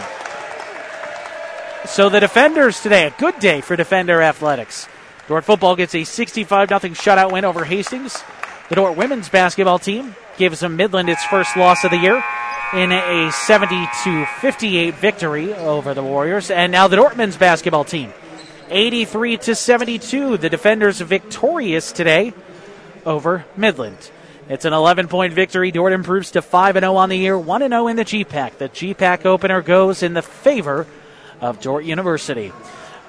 So the defenders today, a good day for defender athletics. Dordt football gets a 65 0 shutout win over Hastings. The Dordt women's basketball team gives Midland its first loss of the year in a 70 58 victory over the Warriors. And now the Dordt men's basketball team, 83 to 72. The defenders victorious today over Midland. It's an 11 point victory. Dordt improves to 5 0 on the year, 1 0 in the GPAC. The GPAC opener goes in the favor of Dordt University.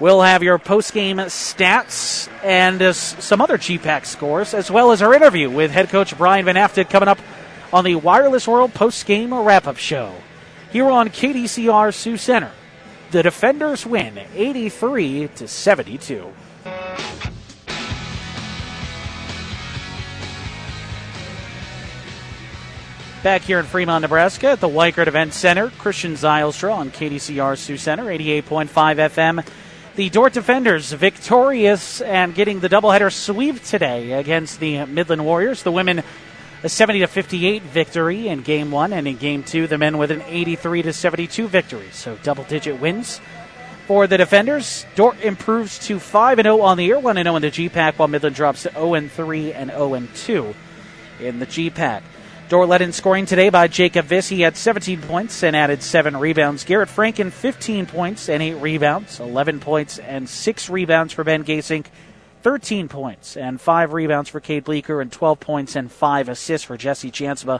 We'll have your post-game stats and uh, some other GPAC scores, as well as our interview with head coach Brian Van Haften coming up on the Wireless World post-game wrap-up show. Here on KDCR Sioux Center, the Defenders win 83 to 72. Back here in Fremont, Nebraska at the Wikert Event Center, Christian Zylstra on KDCR Sioux Center, 88.5 FM. The Dordt Defenders victorious and getting the doubleheader sweep today against the Midland Warriors. The women a 70 to 58 victory in game one, and in game two, the men with an 83 to 72 victory. So double digit wins for the defenders. Dordt improves to 5 0 on the year, 1 and 0 in the GPAC while Midland drops to 0 3 and 0 2 in the GPAC. Dordt led in scoring today by Jacob Viss. He had 17 points and added 7 rebounds. Garrett Franken, 15 points and 8 rebounds. 11 points and 6 rebounds for Ben Gasink. 13 points and 5 rebounds for Cade Bleeker. And 12 points and 5 assists for Jesse Jansma.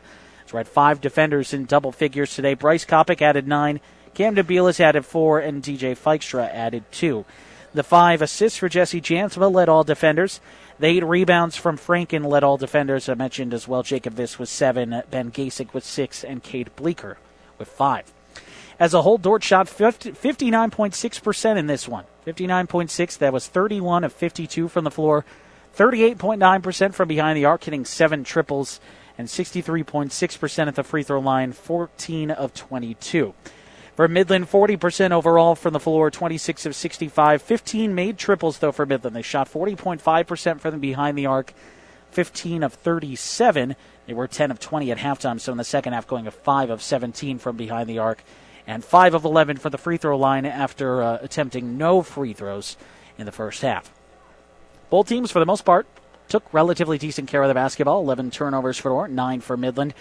We had 5 defenders in double figures today. Bryce Kopic added 9. Camden Beelis added 4. And DJ Feikstra added 2. The 5 assists for Jesse Jansma led all defenders. The eight rebounds from Franken led all defenders. I mentioned as well. Jacob Viss with seven, Ben Gasink with six, and Cade Bleeker with five. As a whole, Dordt shot 59.6% in this one. 59.6, that was 31 of 52 from the floor, 38.9% from behind the arc, hitting seven triples, and 63.6% at the free throw line, 14 of 22. For Midland, 40% overall from the floor, 26 of 65. 15 made triples, though, for Midland. They shot 40.5% from behind the arc, 15 of 37. They were 10 of 20 at halftime, so in the second half, going a 5 of 17 from behind the arc, and 5 of 11 for the free throw line after uh, attempting no free throws in the first half. Both teams, for the most part, took relatively decent care of the basketball. 11 turnovers for Dordt, 9 for Midland.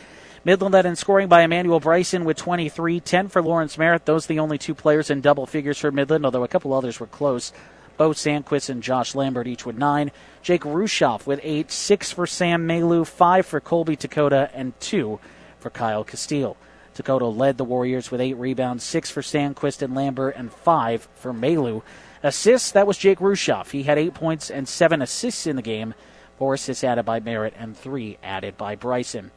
Midland led in scoring by Emmanuel Bryson with 23, 10 for Lawrence Merritt. Those are the only two players in double figures for Midland, although a couple others were close. Bo Sandquist and Josh Lambert each with nine. Jake Rushoff with eight, six for Sam Malu, five for Colby Dakota, and two for Kyle Castile. Dakota led the Warriors with eight rebounds, six for Sandquist and Lambert, and five for Malu. Assists, that was Jake Rushoff. He had eight points and seven assists in the game. Four assists added by Merritt and three added by Bryson.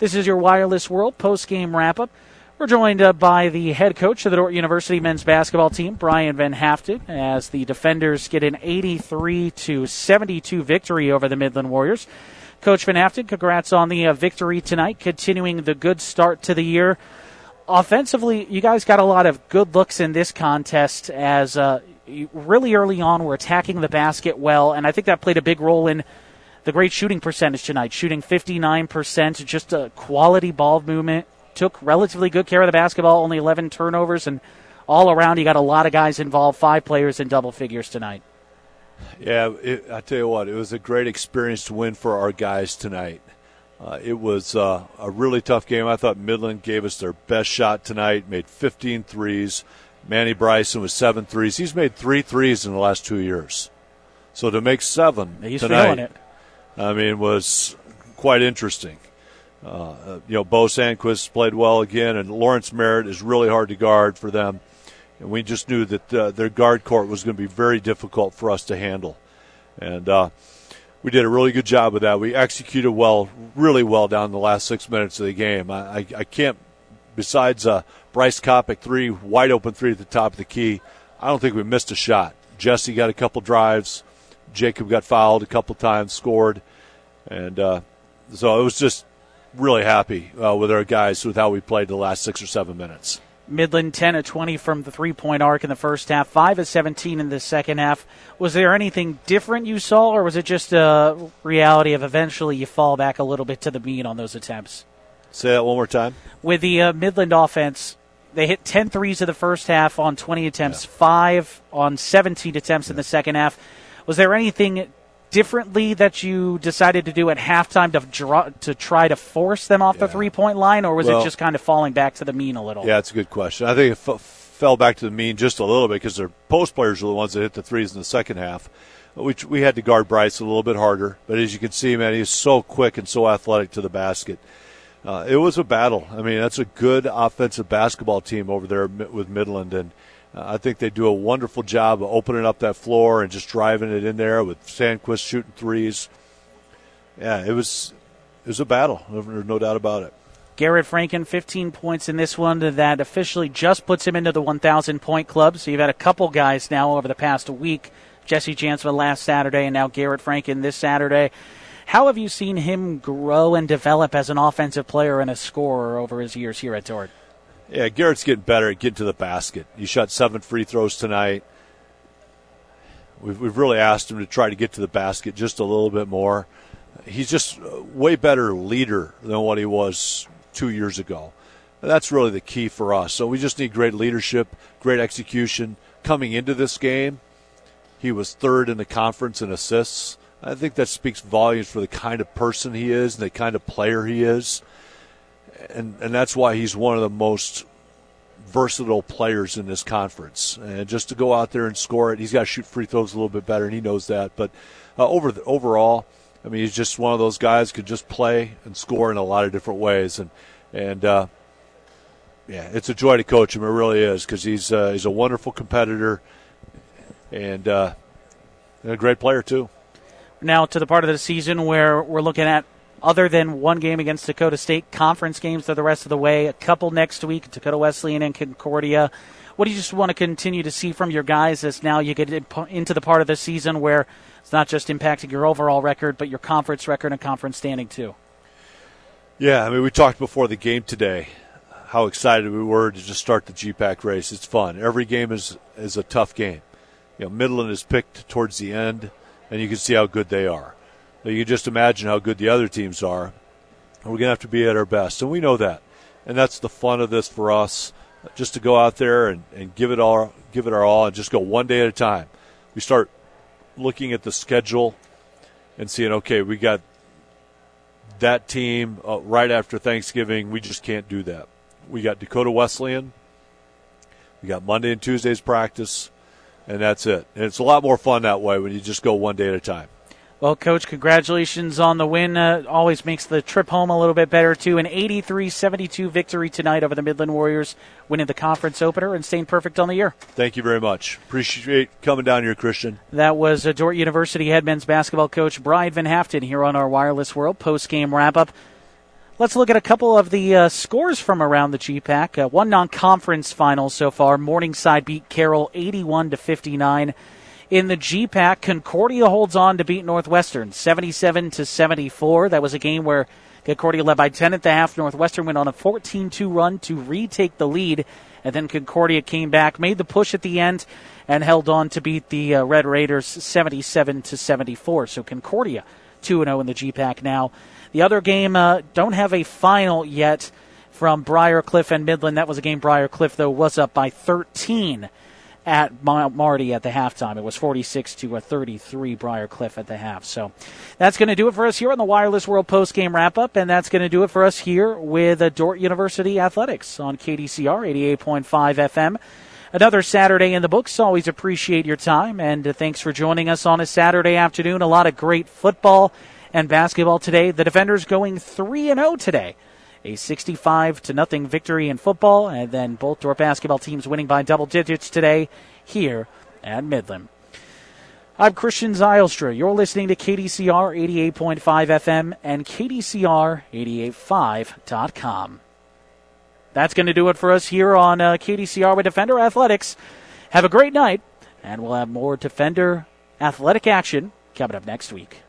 This is your Wireless World post-game wrap-up. We're joined uh, by the head coach of the Dordt University men's basketball team, Brian Van Haften, as the defenders get an 83 to 72 victory over the Midland Warriors. Coach Van Haften, congrats on the uh, victory tonight, continuing the good start to the year. Offensively, you guys got a lot of good looks in this contest as uh, really early on we're attacking the basket well, and I think that played a big role in the great shooting percentage tonight, shooting 59%, just a quality ball movement. Took relatively good care of the basketball, only 11 turnovers, and all around, you got a lot of guys involved, five players in double figures tonight. Yeah, it, I tell you what, it was a great experience to win for our guys tonight. Uh, it was uh, a really tough game. I thought Midland gave us their best shot tonight, made 15 threes. Manny Bryson was seven threes. He's made three threes in the last two years. So to make seven He's tonight, I mean, was quite interesting. Uh, you know, Bo Sandquist played well again, and Lawrence Merritt is really hard to guard for them. And we just knew that uh, their guard court was going to be very difficult for us to handle. And uh, we did a really good job with that. We executed well, really well down the last six minutes of the game. I, I, I can't, besides uh, Bryce Kopic three, wide open three at the top of the key, I don't think we missed a shot. Jesse got a couple drives. Jacob got fouled a couple times, scored. And uh, so it was just really happy uh, with our guys with how we played the last six or seven minutes. Midland 10 of 20 from the three point arc in the first half, 5 of 17 in the second half. Was there anything different you saw, or was it just a reality of eventually you fall back a little bit to the mean on those attempts? Say that one more time. With the uh, Midland offense, they hit 10 threes in the first half on 20 attempts, yeah. 5 on 17 attempts yeah. in the second half. Was there anything differently that you decided to do at halftime to draw, to try to force them off yeah. the three point line, or was well, it just kind of falling back to the mean a little? Yeah, that's a good question. I think it f- fell back to the mean just a little bit because their post players were the ones that hit the threes in the second half. We, we had to guard Bryce a little bit harder, but as you can see, man, he's so quick and so athletic to the basket. Uh, it was a battle. I mean, that's a good offensive basketball team over there with Midland, and I think they do a wonderful job of opening up that floor and just driving it in there with Sandquist shooting threes. Yeah, it was it was a battle. There's no doubt about it. Garrett Franken, 15 points in this one. That officially just puts him into the 1,000 point club. So you've had a couple guys now over the past week. Jesse Jansma last Saturday, and now Garrett Franken this Saturday. How have you seen him grow and develop as an offensive player and a scorer over his years here at Dordt? Yeah, Garrett's getting better at getting to the basket. He shot seven free throws tonight. We've, we've really asked him to try to get to the basket just a little bit more. He's just way better leader than what he was two years ago. That's really the key for us. So we just need great leadership, great execution. Coming into this game, he was third in the conference in assists. I think that speaks volumes for the kind of person he is and the kind of player he is and and that's why he's one of the most versatile players in this conference. And just to go out there and score it, he's got to shoot free throws a little bit better, and he knows that. But uh, over the, overall, I mean, he's just one of those guys could just play and score in a lot of different ways, and and uh, yeah, it's a joy to coach him. It really is because he's uh, he's a wonderful competitor and, uh, and a great player too. Now to the part of the season where we're looking at other than one game against Dakota State, conference games for the rest of the way, a couple next week, Dakota Wesleyan and Concordia. What do you just want to continue to see from your guys as now you get into the part of the season where it's not just impacting your overall record, but your conference record and conference standing too? Yeah, I mean, we talked before the game today how excited we were to just start the GPAC race. It's fun. Every game is is a tough game. You know, Midland is picked towards the end, and you can see how good they are. You can just imagine how good the other teams are. We're going to have to be at our best, and we know that. And that's the fun of this for us, just to go out there and, and give it all, give it our all, and just go one day at a time. We start looking at the schedule and seeing, okay, we got that team uh, right after Thanksgiving. We just can't do that. We got Dakota Wesleyan. We got Monday and Tuesday's practice, and that's it. And it's a lot more fun that way when you just go one day at a time. Well, Coach, congratulations on the win. Uh, always makes the trip home a little bit better, too. An 83 72 victory tonight over the Midland Warriors, winning the conference opener and staying perfect on the year. Thank you very much. Appreciate coming down here, Christian. That was uh, Dordt University head men's basketball coach Brian Van Haften here on our Wireless World post game wrap up. Let's look at a couple of the uh, scores from around the GPAC. Uh, one non conference final so far. Morningside beat Carroll 81 to 59 in the GPAC. Concordia holds on to beat Northwestern 77 to 74. That was a game where Concordia led by 10 at the half. Northwestern went on a 14-2 run to retake the lead, and then Concordia came back, made the push at the end, and held on to beat the uh, Red Raiders 77 to 74. So Concordia 2 0 in the GPAC now. The other game uh, don't have a final yet from Briar Cliff and Midland. That was a game Briar Cliff, though, was up by 13 at Marty at the halftime. It was 46 to a 33 Briar Cliff at the half. So that's going to do it for us here on the Wireless World post game wrap up, and that's going to do it for us here with uh, Dordt University Athletics on KDCR 88.5 FM. Another Saturday in the books. Always appreciate your time, and uh, thanks for joining us on a Saturday afternoon. A lot of great football and basketball today. The Defenders going 3 and 0 today a 65 to nothing victory in football, and then both Dordt basketball teams winning by double digits today here at Midland. I'm Christian Zylstra. You're listening to KDCR 88.5 FM and KDCR885.com. That's going to do it for us here on uh, KDCR with Defender Athletics. Have a great night, and we'll have more Defender athletic action coming up next week.